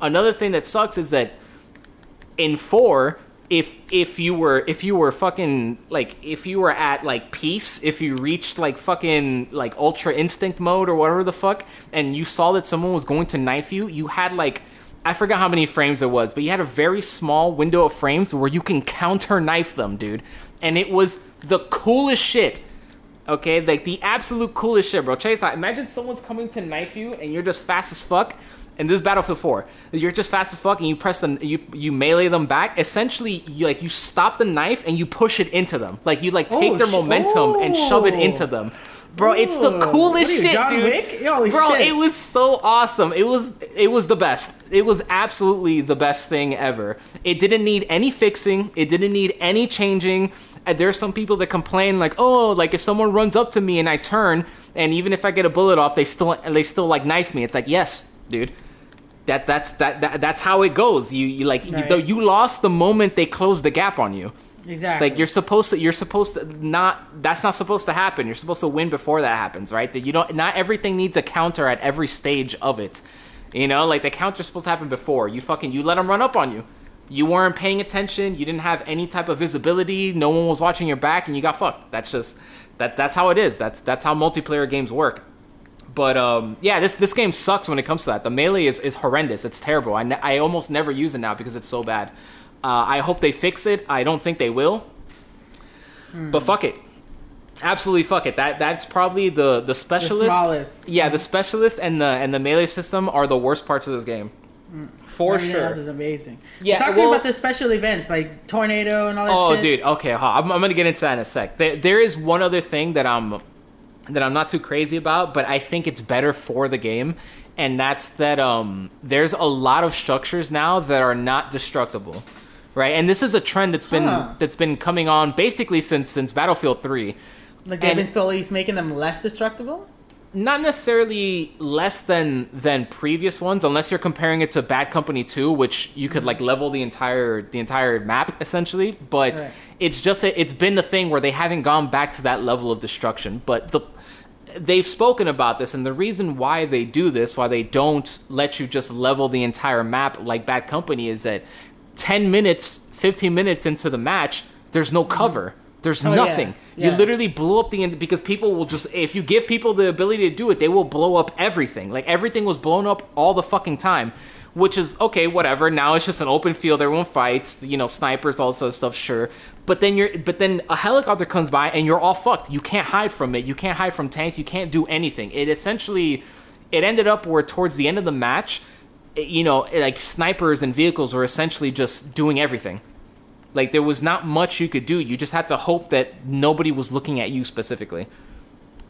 Speaker 1: Another thing that sucks is that in four if if you were if you were fucking like if you were at like peace if you reached like fucking like ultra instinct mode or whatever the fuck and you saw that someone was going to knife you you had like i forgot how many frames it was but you had a very small window of frames where you can counter knife them dude and it was the coolest shit Okay, like the absolute coolest shit, bro. Chase, imagine someone's coming to knife you and you're just fast as fuck. And this is Battlefield 4. You're just fast as fuck and you press the you you melee them back. Essentially, you like you stop the knife and you push it into them. Like you like take
Speaker 2: Oh,
Speaker 1: their momentum and shove it
Speaker 2: oh.
Speaker 1: into them. Bro, it's the
Speaker 2: oh.
Speaker 1: coolest
Speaker 2: you,
Speaker 1: shit,
Speaker 2: John
Speaker 1: dude.
Speaker 2: Wick? Holy
Speaker 1: Bro,
Speaker 2: shit.
Speaker 1: it was so awesome. It was it was the best. It was absolutely the best thing ever. It didn't need any fixing. It didn't need any changing. Uh, and there's some people that complain like, oh, like if someone runs up to me and I turn, and even if I get a bullet off, they still they still like knife me. It's like, yes, dude. That that's that, that that's how it goes. You you like you, though you lost the moment they closed the gap on you.
Speaker 2: Exactly.
Speaker 1: Like you're supposed to, you're supposed to not. That's not supposed to happen. You're supposed to win before that happens, right? That you don't. Not everything needs a counter at every stage of it. You know, like the counter's supposed to happen before. You fucking you let them run up on you. You weren't paying attention. You didn't have any type of visibility. No one was watching your back, and you got fucked. That's just that. That's how it is. That's that's how multiplayer games work. But um, yeah, this this game sucks when it comes to that. The melee is, is horrendous. It's terrible. I, ne- I almost never use it now because it's so bad. Uh, I hope they fix it. I don't think they will. But fuck it. Absolutely fuck it. That that's probably the the specialist.
Speaker 2: smallest.
Speaker 1: Yeah, the specialist and the and the melee system are the worst parts of this game. For
Speaker 2: Everything else
Speaker 1: sure.
Speaker 2: is amazing.
Speaker 1: Yeah,
Speaker 2: Talk to
Speaker 1: well-
Speaker 2: me about the special events like tornado and all that shit.
Speaker 1: Oh,
Speaker 2: shit.
Speaker 1: dude. Okay, huh, I'm, I'm gonna get into that in a sec. There, there is one other thing that I'm that I'm not too crazy about, but I think it's better for the game, and that's that um there's a lot of structures now that are not destructible, right? And this is a trend that's been
Speaker 2: Huh.
Speaker 1: that's been coming on basically since since Battlefield 3.
Speaker 2: Like they've
Speaker 1: And-
Speaker 2: been slowly making them less destructible.
Speaker 1: Not necessarily less than than previous ones, unless you're comparing it to Bad Company 2, which you could like level the entire the entire map essentially. But
Speaker 2: Right.
Speaker 1: it's just a, it's been the thing where they haven't gone back to that level of destruction. But the they've spoken about this, and the reason why they do this, why they don't let you just level the entire map like Bad Company, is that 10 minutes, 15 minutes into the match, there's no mm-hmm. cover. There's
Speaker 2: Oh,
Speaker 1: nothing.
Speaker 2: Yeah.
Speaker 1: You literally blow up the end because people will just if you give people the ability to do it, they will blow up everything. Like everything was blown up all the fucking time. Which is okay, whatever. Now it's just an open field, everyone fights, you know, snipers, all this other stuff, sure. But then you're but then a helicopter comes by and you're all fucked. You can't hide from it. You can't hide from tanks, you can't do anything. It essentially it ended up where towards the end of the match, you know, like snipers and vehicles were essentially just doing everything. Like there was not much you could do. You just had to hope that nobody was looking at you specifically.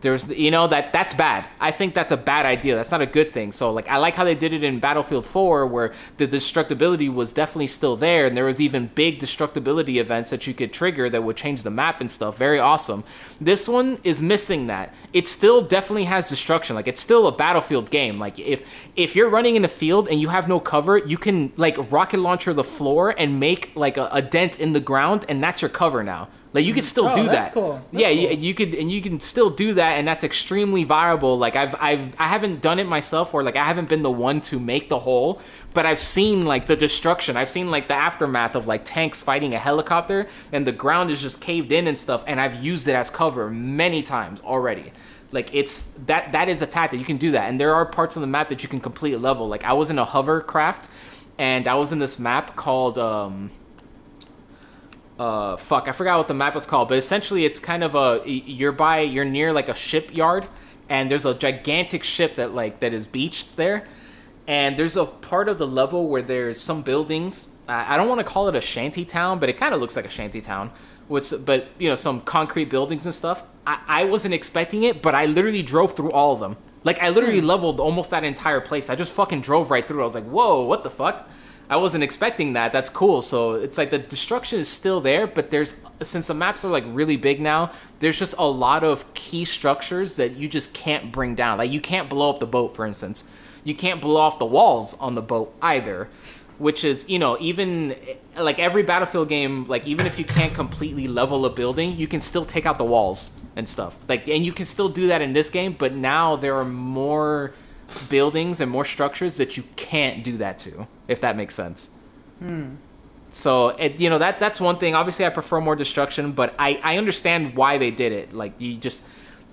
Speaker 1: There's, you know, that that's bad. I think that's a bad idea. That's not a good thing. So, like, I like how they did it in Battlefield 4, where the destructibility was definitely still there, and there was even big destructibility events that you could trigger that would change the map and stuff. Very awesome. This one is missing that. It still definitely has destruction. Like, it's still a Battlefield game. Like, if if you're running in a field and you have no cover, you can like rocket launcher the floor and make like a, a dent in the ground, and that's your cover now. Like, you could still
Speaker 2: Oh,
Speaker 1: do
Speaker 2: that's
Speaker 1: that.
Speaker 2: cool. That's
Speaker 1: yeah, you- you could and you can still do that and that's extremely viable. Like i've i've i haven't done it myself or like i haven't been the one to make the hole but i've seen like the destruction. I've seen like the aftermath of like tanks fighting a helicopter and the ground is just caved in and stuff and i've used it as cover many times already. Like it's that that is a tactic. You can do that and there are parts of the map that you can complete a level. Like i was in a hovercraft and i was in this map called um uh fuck i forgot what the map was called but essentially it's kind of a you're by you're near like a shipyard and there's a gigantic ship that like that is beached there. And there's a part of the level where there's some buildings. I don't want to call it a shanty town but it kind of looks like a shanty town with but you know some concrete buildings and stuff. I, I wasn't expecting it but i literally drove through all of them. Like i literally leveled almost that entire place. I just fucking drove right through. I was like whoa what the fuck I wasn't expecting that. That's cool. So it's like the destruction is still there, but there's since the maps are like really big now, there's just a lot of key structures that you just can't bring down. Like you can't blow up the boat, for instance. You can't blow off the walls on the boat either, which is, you know, even like every Battlefield game, like even if you can't completely level a building, you can still take out the walls and stuff. Like and you can still do that in this game, but now there are more buildings and more structures that you can't do that to, if that makes sense. Hmm. So it, you know that that's one thing. Obviously, I prefer more destruction, but I I understand why they did it. Like you just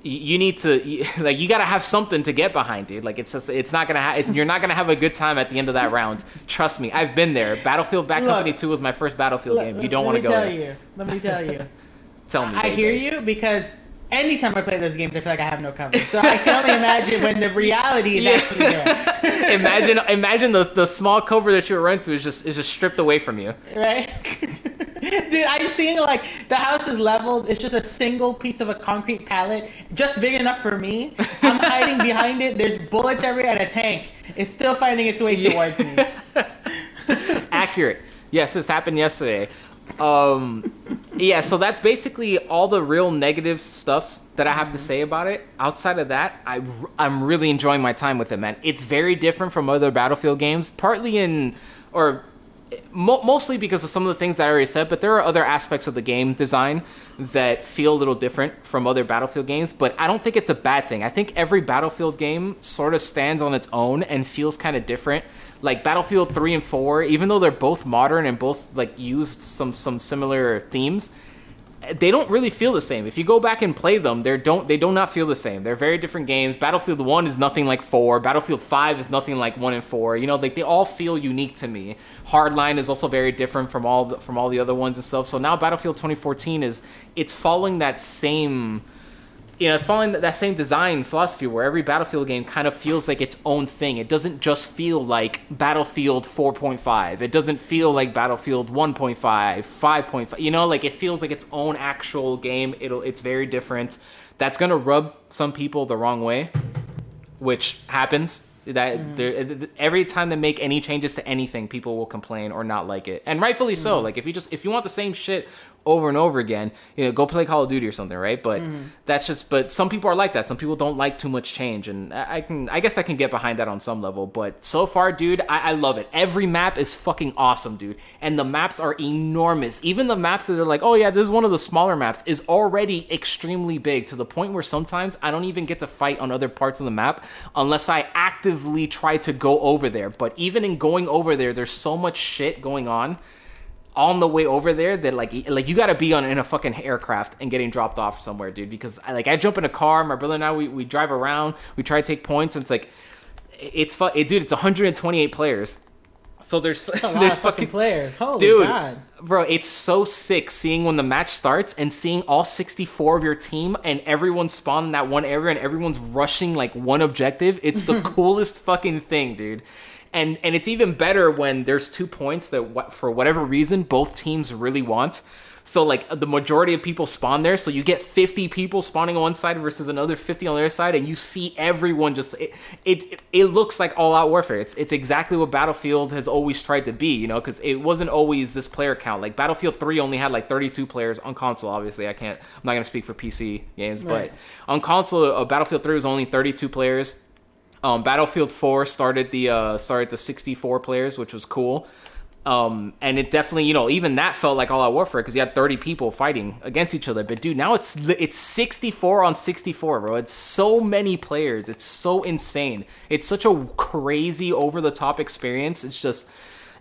Speaker 1: you- need to you- <laughs> like you got to have something to get behind it. Like it's just it's not gonna ha- it's, you're not gonna have a good time at the end of that round. Trust me, I've been there. Battlefield Bad
Speaker 2: Look,
Speaker 1: Company Two was my first Battlefield game. You don't want to go.
Speaker 2: Let me tell
Speaker 1: there.
Speaker 2: you. Let me tell you. <laughs>
Speaker 1: Tell me.
Speaker 2: I
Speaker 1: baby.
Speaker 2: hear you because anytime I play those games, I feel like I have no cover. So I can only imagine when the reality is
Speaker 1: Yeah.
Speaker 2: actually there. <laughs>
Speaker 1: imagine imagine the the small cover that you run to is just is just stripped away from you.
Speaker 2: right? <laughs> Dude, I'm seeing like the house is leveled. It's just a single piece of a concrete pallet, just big enough for me. I'm hiding behind it. There's bullets everywhere and a tank. It's still finding its way towards me. <laughs>
Speaker 1: It's accurate. Yes, this happened yesterday. Um, yeah, so that's basically all the real negative stuffs that I have to mm-hmm. say about it. Outside of that, I, I'm really enjoying my time with it, man. It's very different from other Battlefield games, partly in, or mo- mostly because of some of the things that I already said, but there are other aspects of the game design that feel a little different from other Battlefield games. But I don't think it's a bad thing. I think every Battlefield game sort of stands on its own and feels kind of different. Like Battlefield 3 and 4, even though they're both modern and both like used some some similar themes, they don't really feel the same. If you go back and play them, they don't they do not feel the same. They're very different games. Battlefield 1 is nothing like 4. Battlefield 5 is nothing like 1 and 4. You know, like they all feel unique to me. Hardline is also very different from all the, from all the other ones and stuff. So now Battlefield 2014 is it's following that same you know, it's following that same design philosophy where every Battlefield game kind of feels like its own thing. It doesn't just feel like Battlefield 4.5. It doesn't feel like Battlefield 1.5, 5.5. You know, like it feels like its own actual game. It'll it's very different. That's gonna rub some people the wrong way, which happens. That mm. every time they make any changes to anything, people will complain or not like it, and rightfully so. Mm. Like if you just if you want the same shit over and over again, you know, go play Call of Duty or something, right? But mm-hmm. that's just. But some people are like that. Some people don't like too much change, and I, I can. I guess I can get behind that on some level. But so far, dude, I, I, love it. Every map is fucking awesome, dude, and the maps are enormous. Even the maps that are like, oh yeah, this is one of the smaller maps, is already extremely big to the point where sometimes I don't even get to fight on other parts of the map unless I actively try to go over there. But even in going over there, there's so much shit going on on the way over there that like like you got to be on in a fucking aircraft and getting dropped off somewhere, dude. Because I, like I jump in a car, my brother and I we, we drive around, we try to take points, and it's like it's fu- it, dude. It's 128 players. So there's <laughs> there's
Speaker 2: fucking, fucking players. Holy
Speaker 1: dude,
Speaker 2: God.
Speaker 1: bro, it's so sick seeing when the match starts and seeing all 64 of your team and everyone spawn in that one area and everyone's rushing like one objective. It's the <laughs> coolest fucking thing, dude and and it's even better when there's two points that for whatever reason both teams really want. So like the majority of people spawn there, so you get 50 people spawning on one side versus another 50 on the other side, and you see everyone just it it, it looks like all out warfare. It's it's exactly what Battlefield has always tried to be, you know, because it wasn't always this player count. Like Battlefield 3 only had like 32 players on console. Obviously, I can't. I'm not gonna speak for PC games, right. but on console, uh, Battlefield 3 was only 32 players. Um, Battlefield 4 started the uh, started the 64 players, which was cool. Um, and it definitely, you know, even that felt like all out warfare because you had 30 people fighting against each other. But dude, now it's it's 64 on 64, bro. It's so many players. It's so insane. It's such a crazy, over the top experience. It's just,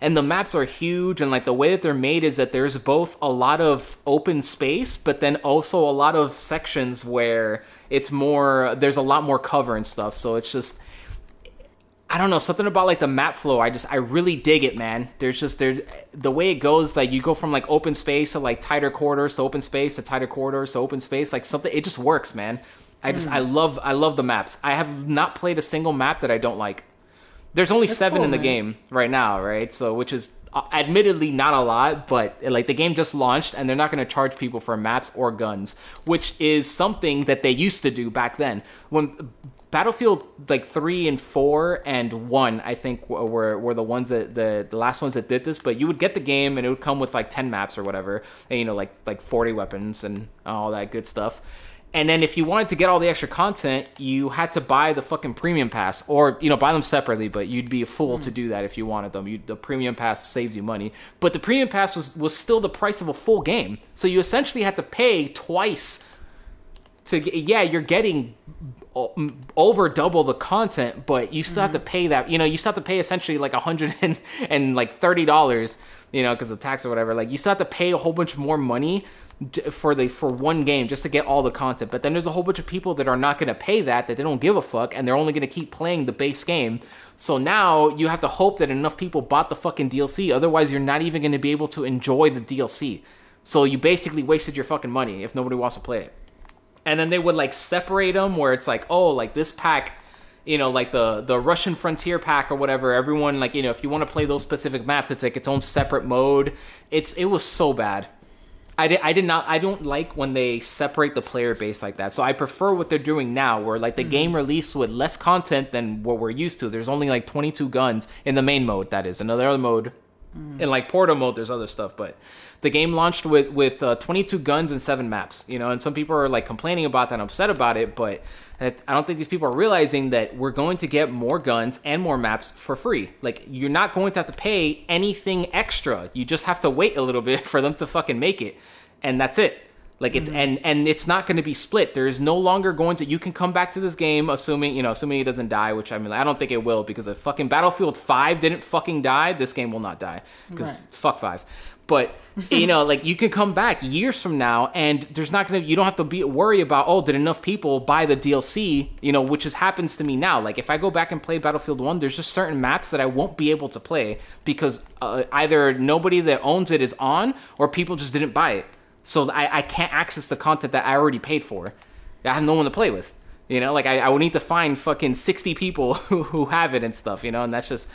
Speaker 1: and the maps are huge. And like the way that they're made is that there's both a lot of open space, but then also a lot of sections where it's more. There's a lot more cover and stuff. So it's just I don't know something about like the map flow. I just I really dig it, man. There's just there the way it goes. Like you go from like open space to like tighter quarters to open space to tighter quarters to open space. Like something it just works, man. I just mm. I love I love the maps. I have not played a single map that I don't like. There's only That's seven cool, in the man. game right now, right? So which is uh, admittedly not a lot, but like the game just launched and they're not going to charge people for maps or guns, which is something that they used to do back then. When Battlefield like three and four and one, I think were were the ones that the, the last ones that did this. But you would get the game and it would come with like ten maps or whatever, and you know like like forty weapons and all that good stuff. And then if you wanted to get all the extra content, you had to buy the fucking premium pass, or you know buy them separately. But you'd be a fool mm. to do that if you wanted them. You, the premium pass saves you money, but the premium pass was was still the price of a full game. So you essentially had to pay twice to yeah you're getting over double the content, but you still mm-hmm. have to mm-hmm. pay that. You know, you still have to pay essentially like a hundred <laughs> and, and like thirty dollars. You know, because of tax or whatever. Like you still have to pay a whole bunch more money for the for one game just to get all the content. But then there's a whole bunch of people that are not going to pay that that they don't give a fuck and they're only going to keep playing the base game. So now you have to hope that enough people bought the fucking DLC. Otherwise, you're not even going to be able to enjoy the DLC. So you basically wasted your fucking money if nobody wants to play it and then they would like separate them where it's like oh like this pack you know like the the russian frontier pack or whatever everyone like you know if you want to play those specific maps it's like its own separate mode it's it was so bad I did, I did not I don't like when they separate the player base like that. So I prefer what they're doing now where like the mm-hmm. game released with less content than what we're used to. There's only like 22 guns in the main mode that is. Another other mode In like Portal mode, there's other stuff, but the game launched with with uh, 22 guns and seven maps. You know, and some people are like complaining about that and upset about it, but I don't think these people are realizing that we're going to get more guns and more maps for free. Like you're not going to have to pay anything extra. You just have to wait a little <laughs> bit for them to fucking make it, and that's it. Like it's mm-hmm. and and it's not going to be split. There is no longer going to. You can come back to this game, assuming you know, assuming it doesn't die, which I mean, I don't think it will, because if fucking Battlefield Five didn't fucking die, this game will not die, because right. fuck Five. But <laughs> you know, like you can come back years from now, and there's not gonna. You don't have to be worry about oh, did enough people buy the DLC? You know, which just happens to me now. Like if I go back and play Battlefield One, there's just certain maps that I won't be able to play because uh, either nobody that owns it is on, or people just didn't buy it so I, I can't access the content that I already paid for. I have no one to play with. You know, like I, I would need to find fucking sixty people who, <laughs> who have it and stuff. You know, and that's just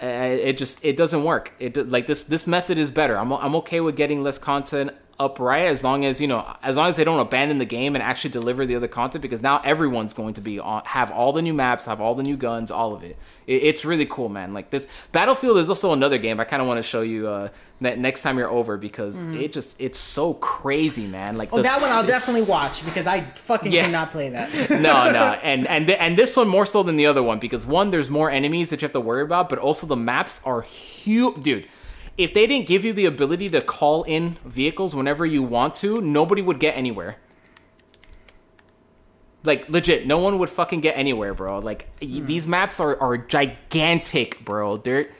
Speaker 1: it just it doesn't work. It like this this method is better. I'm I'm okay with getting less content upright as long as you know as long as they don't abandon the game and actually deliver the other content because now everyone's going to be on have all the new maps have all the new guns all of it, it it's really cool man. Like this battlefield is also another game i kind of want to show you uh next time you're over because mm-hmm. it just it's so crazy man. Like
Speaker 2: oh the, that one i'll definitely watch because i fucking yeah. cannot play that. <laughs>
Speaker 1: No no. And and and this one more so than the other one because one there's more enemies that you have to worry about but also the maps are huge dude if they didn't give you the ability to call in vehicles whenever you want to, nobody would get anywhere. Like legit, no one would fucking get anywhere, bro. Like mm. these maps are are gigantic, bro. They're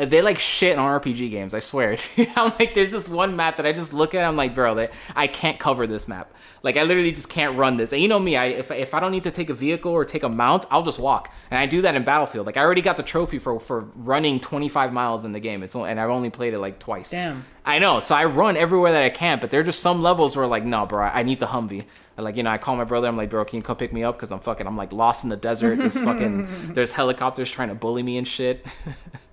Speaker 1: Uh, they like shit on RPG games. I swear. <laughs> I'm like, there's this one map that I just look at. I'm like, bro, they, I can't cover this map. Like, I literally just can't run this. And you know me, I if if I don't need to take a vehicle or take a mount, I'll just walk. And I do that in Battlefield. Like, I already got the trophy for for running 25 miles in the game. It's only, and I've only played it like twice.
Speaker 2: Damn.
Speaker 1: I know. So I run everywhere that I can. But there are just some levels where like, no, bro, I need the Humvee. Like you know, I call my brother. I'm like, bro, can you come pick me up? Because I'm fucking, I'm like lost in the desert. There's fucking, <laughs> there's helicopters trying to bully me and shit. <laughs>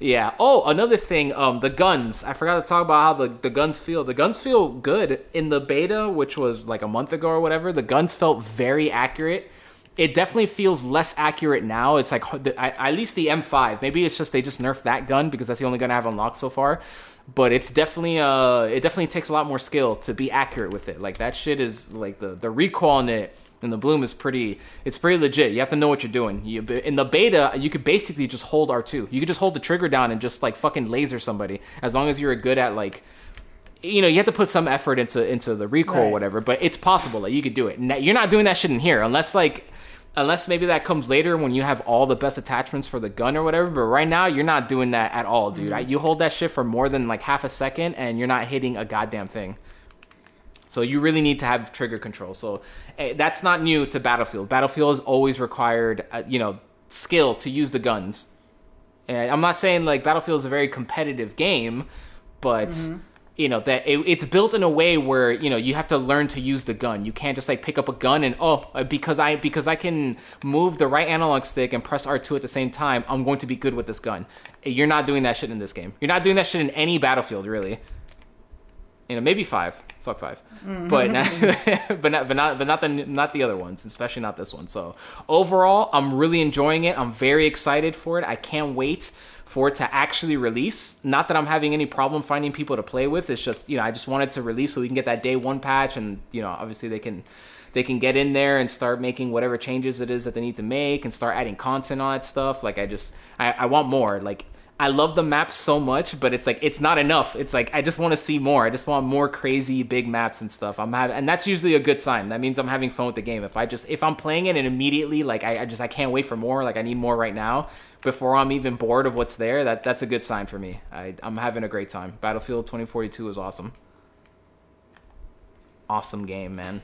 Speaker 1: Yeah. Oh, another thing, um, the guns. I forgot to talk about how the, the guns feel. The guns feel good in the beta, which was like a month ago or whatever. The guns felt very accurate. It definitely feels less accurate now. It's like at least the M5. Maybe it's just they just nerfed that gun because that's the only gun I have unlocked so far. But it's definitely uh, it definitely takes a lot more skill to be accurate with it. Like that shit is like the the recoil on it and the bloom is pretty it's pretty legit. You have to know what you're doing. You, in the beta you could basically just hold r2 you could just hold the trigger down and just like fucking laser somebody as long as you're good at like you know you have to put some effort into into the recoil right. or whatever but it's possible that you could do it. You're not doing that shit in here unless like unless maybe that comes later when you have all the best attachments for the gun or whatever but right now you're not doing that at all dude. Mm-hmm. you hold that shit for more than like half a second and you're not hitting a goddamn thing so you really need to have trigger control. So uh, that's not new to Battlefield. Battlefield has always required, uh, you know, skill to use the guns. And I'm not saying like Battlefield is a very competitive game, but mm-hmm. you know that it, it's built in a way where you know you have to learn to use the gun. You can't just like pick up a gun and oh uh, because I because I can move the right analog stick and press R2 at the same time, I'm going to be good with this gun. You're not doing that shit in this game. You're not doing that shit in any Battlefield really you know, maybe five. Fuck 5 mm-hmm. but not, <laughs> but not, but not, but not the not the other ones, especially not this one. So overall, I'm really enjoying it. I'm very excited for it. I can't wait for it to actually release. Not that I'm having any problem finding people to play with. It's just you know I just wanted to release so we can get that day one patch, and you know obviously they can they can get in there and start making whatever changes it is that they need to make and start adding content on that stuff. Like I just I, I want more. Like I love the map so much, but it's like it's not enough. It's like I just want to see more. I just want more crazy big maps and stuff. I'm having, and that's usually a good sign. That means I'm having fun with the game. If I just if I'm playing it and immediately like I, I just I can't wait for more. Like I need more right now before I'm even bored of what's there. That that's a good sign for me. I I'm having a great time. Battlefield 2042 is awesome. Awesome game, man.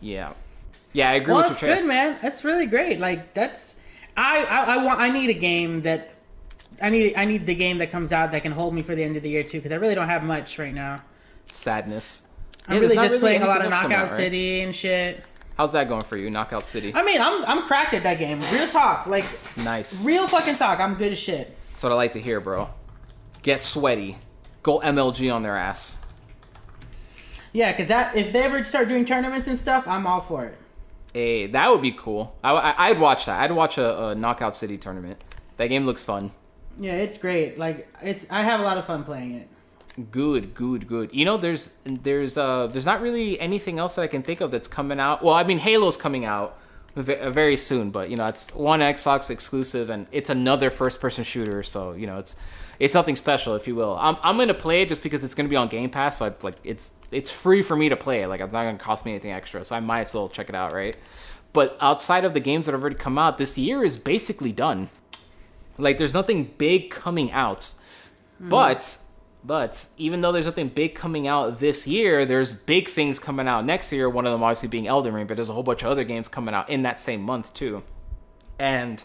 Speaker 1: Yeah, yeah, I agree
Speaker 2: well,
Speaker 1: with
Speaker 2: you. Well, good, man. That's really great. Like that's I, I, I want I need a game that I need I need the game that comes out that can hold me for the end of the year too because I really don't have much right now.
Speaker 1: Sadness.
Speaker 2: I'm yeah, really just really playing a lot of Knockout out, right? City and shit.
Speaker 1: How's that going for you, Knockout City?
Speaker 2: I mean, I'm I'm cracked at that game. Real talk, like
Speaker 1: nice.
Speaker 2: Real fucking talk. I'm good as shit.
Speaker 1: That's what I like to hear, bro. Get sweaty. Go MLG on their ass.
Speaker 2: Yeah, cause that if they ever start doing tournaments and stuff, I'm all for it.
Speaker 1: Hey, that would be cool. I, would watch that. I'd watch a, a Knockout City tournament. That game looks fun.
Speaker 2: Yeah, it's great. Like it's I have a lot of fun playing it.
Speaker 1: Good, good, good. You know, there's there's uh there's not really anything else that I can think of that's coming out. Well, I mean, Halo's coming out very soon, but you know, it's one Xbox exclusive and it's another first-person shooter, so you know, it's it's something special, if you will. I'm I'm gonna play it just because it's gonna be on Game Pass, so I, like it's it's free for me to play it. Like it's not gonna cost me anything extra, so I might as well check it out, right? But outside of the games that have already come out, this year is basically done. Like there's nothing big coming out. Hmm. But but even though there's nothing big coming out this year, there's big things coming out next year. One of them obviously being Elden Ring, but there's a whole bunch of other games coming out in that same month too. And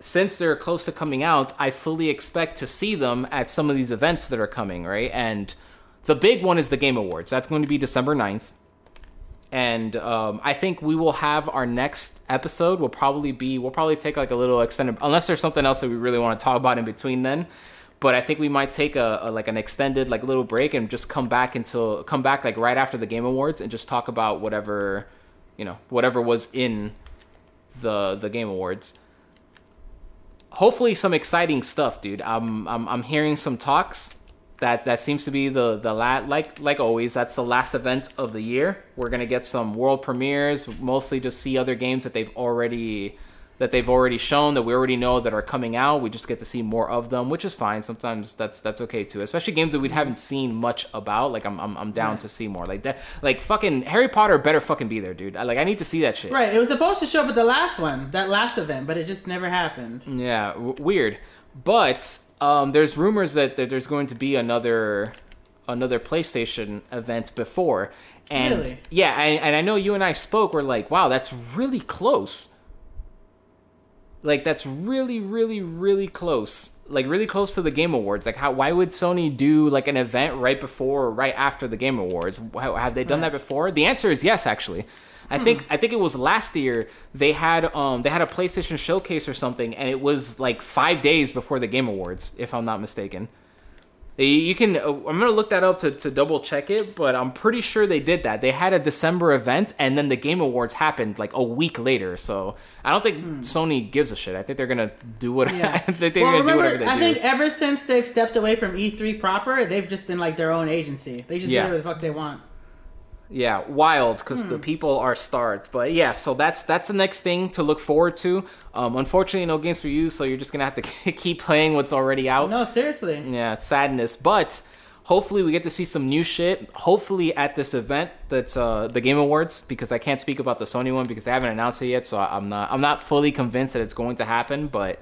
Speaker 1: since they're close to coming out, I fully expect to see them at some of these events that are coming, right? And the big one is the Game Awards. That's going to be December 9th. And um, I think we will have our next episode will probably be we'll probably take like a little extended unless there's something else that we really want to talk about in between then. But I think we might take a, a like an extended like little break and just come back until come back like right after the Game Awards and just talk about whatever you know whatever was in the the Game Awards hopefully some exciting stuff, dude. I'm I'm I'm hearing some talks that that seems to be the the la- like like always that's the last event of the year. We're gonna get some world premieres, mostly just see other games that they've already that they've already shown that we already know that are coming out. We just get to see more of them, which is fine. Sometimes that's that's okay too, especially games that we haven't seen much about. Like I'm I'm, I'm down
Speaker 2: Right.
Speaker 1: to see more. Like that like fucking Harry Potter better fucking be there, dude. I, like I need to see that shit.
Speaker 2: Right. It was supposed to show up at the last one, that last event, but it just never happened.
Speaker 1: Yeah, w- weird. But um, there's rumors that, that there's going to be another another PlayStation event before, and
Speaker 2: Really?
Speaker 1: yeah, I, and I know you and I spoke. We're like, wow, that's really close. Like that's really, really, really close. Like really close to the Game Awards. Like how? Why would Sony do like an event right before or right after the Game Awards? How, have they done
Speaker 2: Right.
Speaker 1: that before? The answer is yes, actually. I think I think it was last year they had um they had a PlayStation showcase or something, and it was like five days before the Game Awards, if I'm not mistaken. You- can. uh, I'm gonna look that up to, to double check it, but I'm pretty sure they did that. They had a December event, and then the Game Awards happened like a week later. So I don't think Sony gives a shit. I think they're gonna do what.
Speaker 2: Hmm. Yeah. <laughs>
Speaker 1: I think they're
Speaker 2: well,
Speaker 1: gonna do
Speaker 2: remember,
Speaker 1: whatever they
Speaker 2: I
Speaker 1: do.
Speaker 2: think ever since they've stepped away from E3 proper, they've just been like their own agency. They just
Speaker 1: Yeah.
Speaker 2: do whatever the fuck they want.
Speaker 1: Yeah, wild because the people are starved. But yeah, so that's that's the next thing to look forward to. Um, unfortunately, no games for you, so you're just gonna have to <laughs> keep playing what's already out.
Speaker 2: No, seriously.
Speaker 1: Yeah, it's sadness. But hopefully we get to see some new shit. Hopefully at this event that's uh, the Game Awards because I can't speak about the Sony one because they haven't announced it yet. So I'm not I'm not fully convinced that it's going to happen. But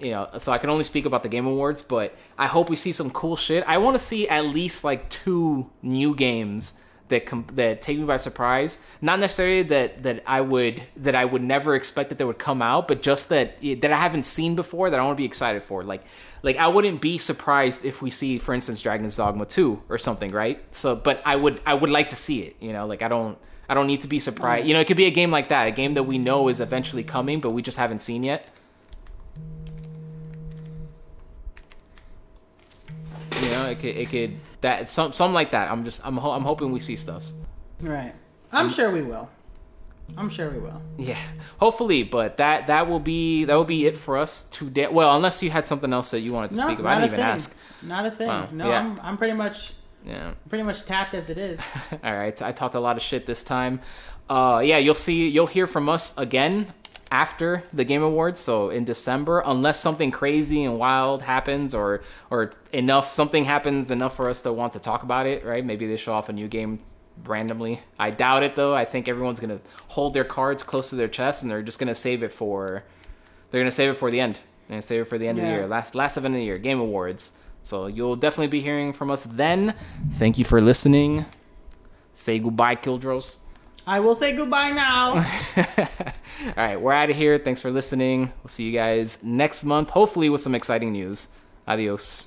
Speaker 1: you know, so I can only speak about the Game Awards. But I hope we see some cool shit. I want to see at least like two new games that com- that take me by surprise. Not necessarily that that I would that I would never expect that they would come out, but just that that I haven't seen before that I want to be excited for. Like like I wouldn't be surprised if we see, for instance, Dragon's Dogma two or something, right? So, but I would I would like to see it. You know, like I don't. I don't need to be surprised. Mm. You know, it could be a game like that, a game that we know is eventually coming, but we just haven't seen yet. You know, it could, it could that some something like that. I'm just I'm ho- I'm hoping we see stuff.
Speaker 2: Right. I'm sure we will. I'm sure we will.
Speaker 1: Yeah, hopefully, but that that will be that will be it for us today. Well, unless you had something else that you wanted to
Speaker 2: No,
Speaker 1: speak about, I didn't even
Speaker 2: thing.
Speaker 1: ask.
Speaker 2: Not a thing.
Speaker 1: Wow,
Speaker 2: No,
Speaker 1: yeah.
Speaker 2: I'm I'm pretty much
Speaker 1: Yeah.
Speaker 2: pretty much tapped as it is. <laughs>
Speaker 1: All right, I talked a lot of shit this time. Uh, yeah, you'll see, you'll hear from us again after the Game Awards, so in December, unless something crazy and wild happens, or or enough something happens enough for us to want to talk about it, right? Maybe they show off a new game randomly. I doubt it though. I think everyone's gonna hold their cards close to their chest, and they're just gonna save it for, they're gonna save it for the end. They're gonna save it for the end of the year, last last event of the year, Game Awards. So you'll definitely be hearing from us then. Thank you for listening. Say goodbye, Kildros.
Speaker 2: I will say goodbye now. <laughs>
Speaker 1: All right, we're out of here. Thanks for listening. We'll see you guys next month, hopefully with some exciting news. Adios.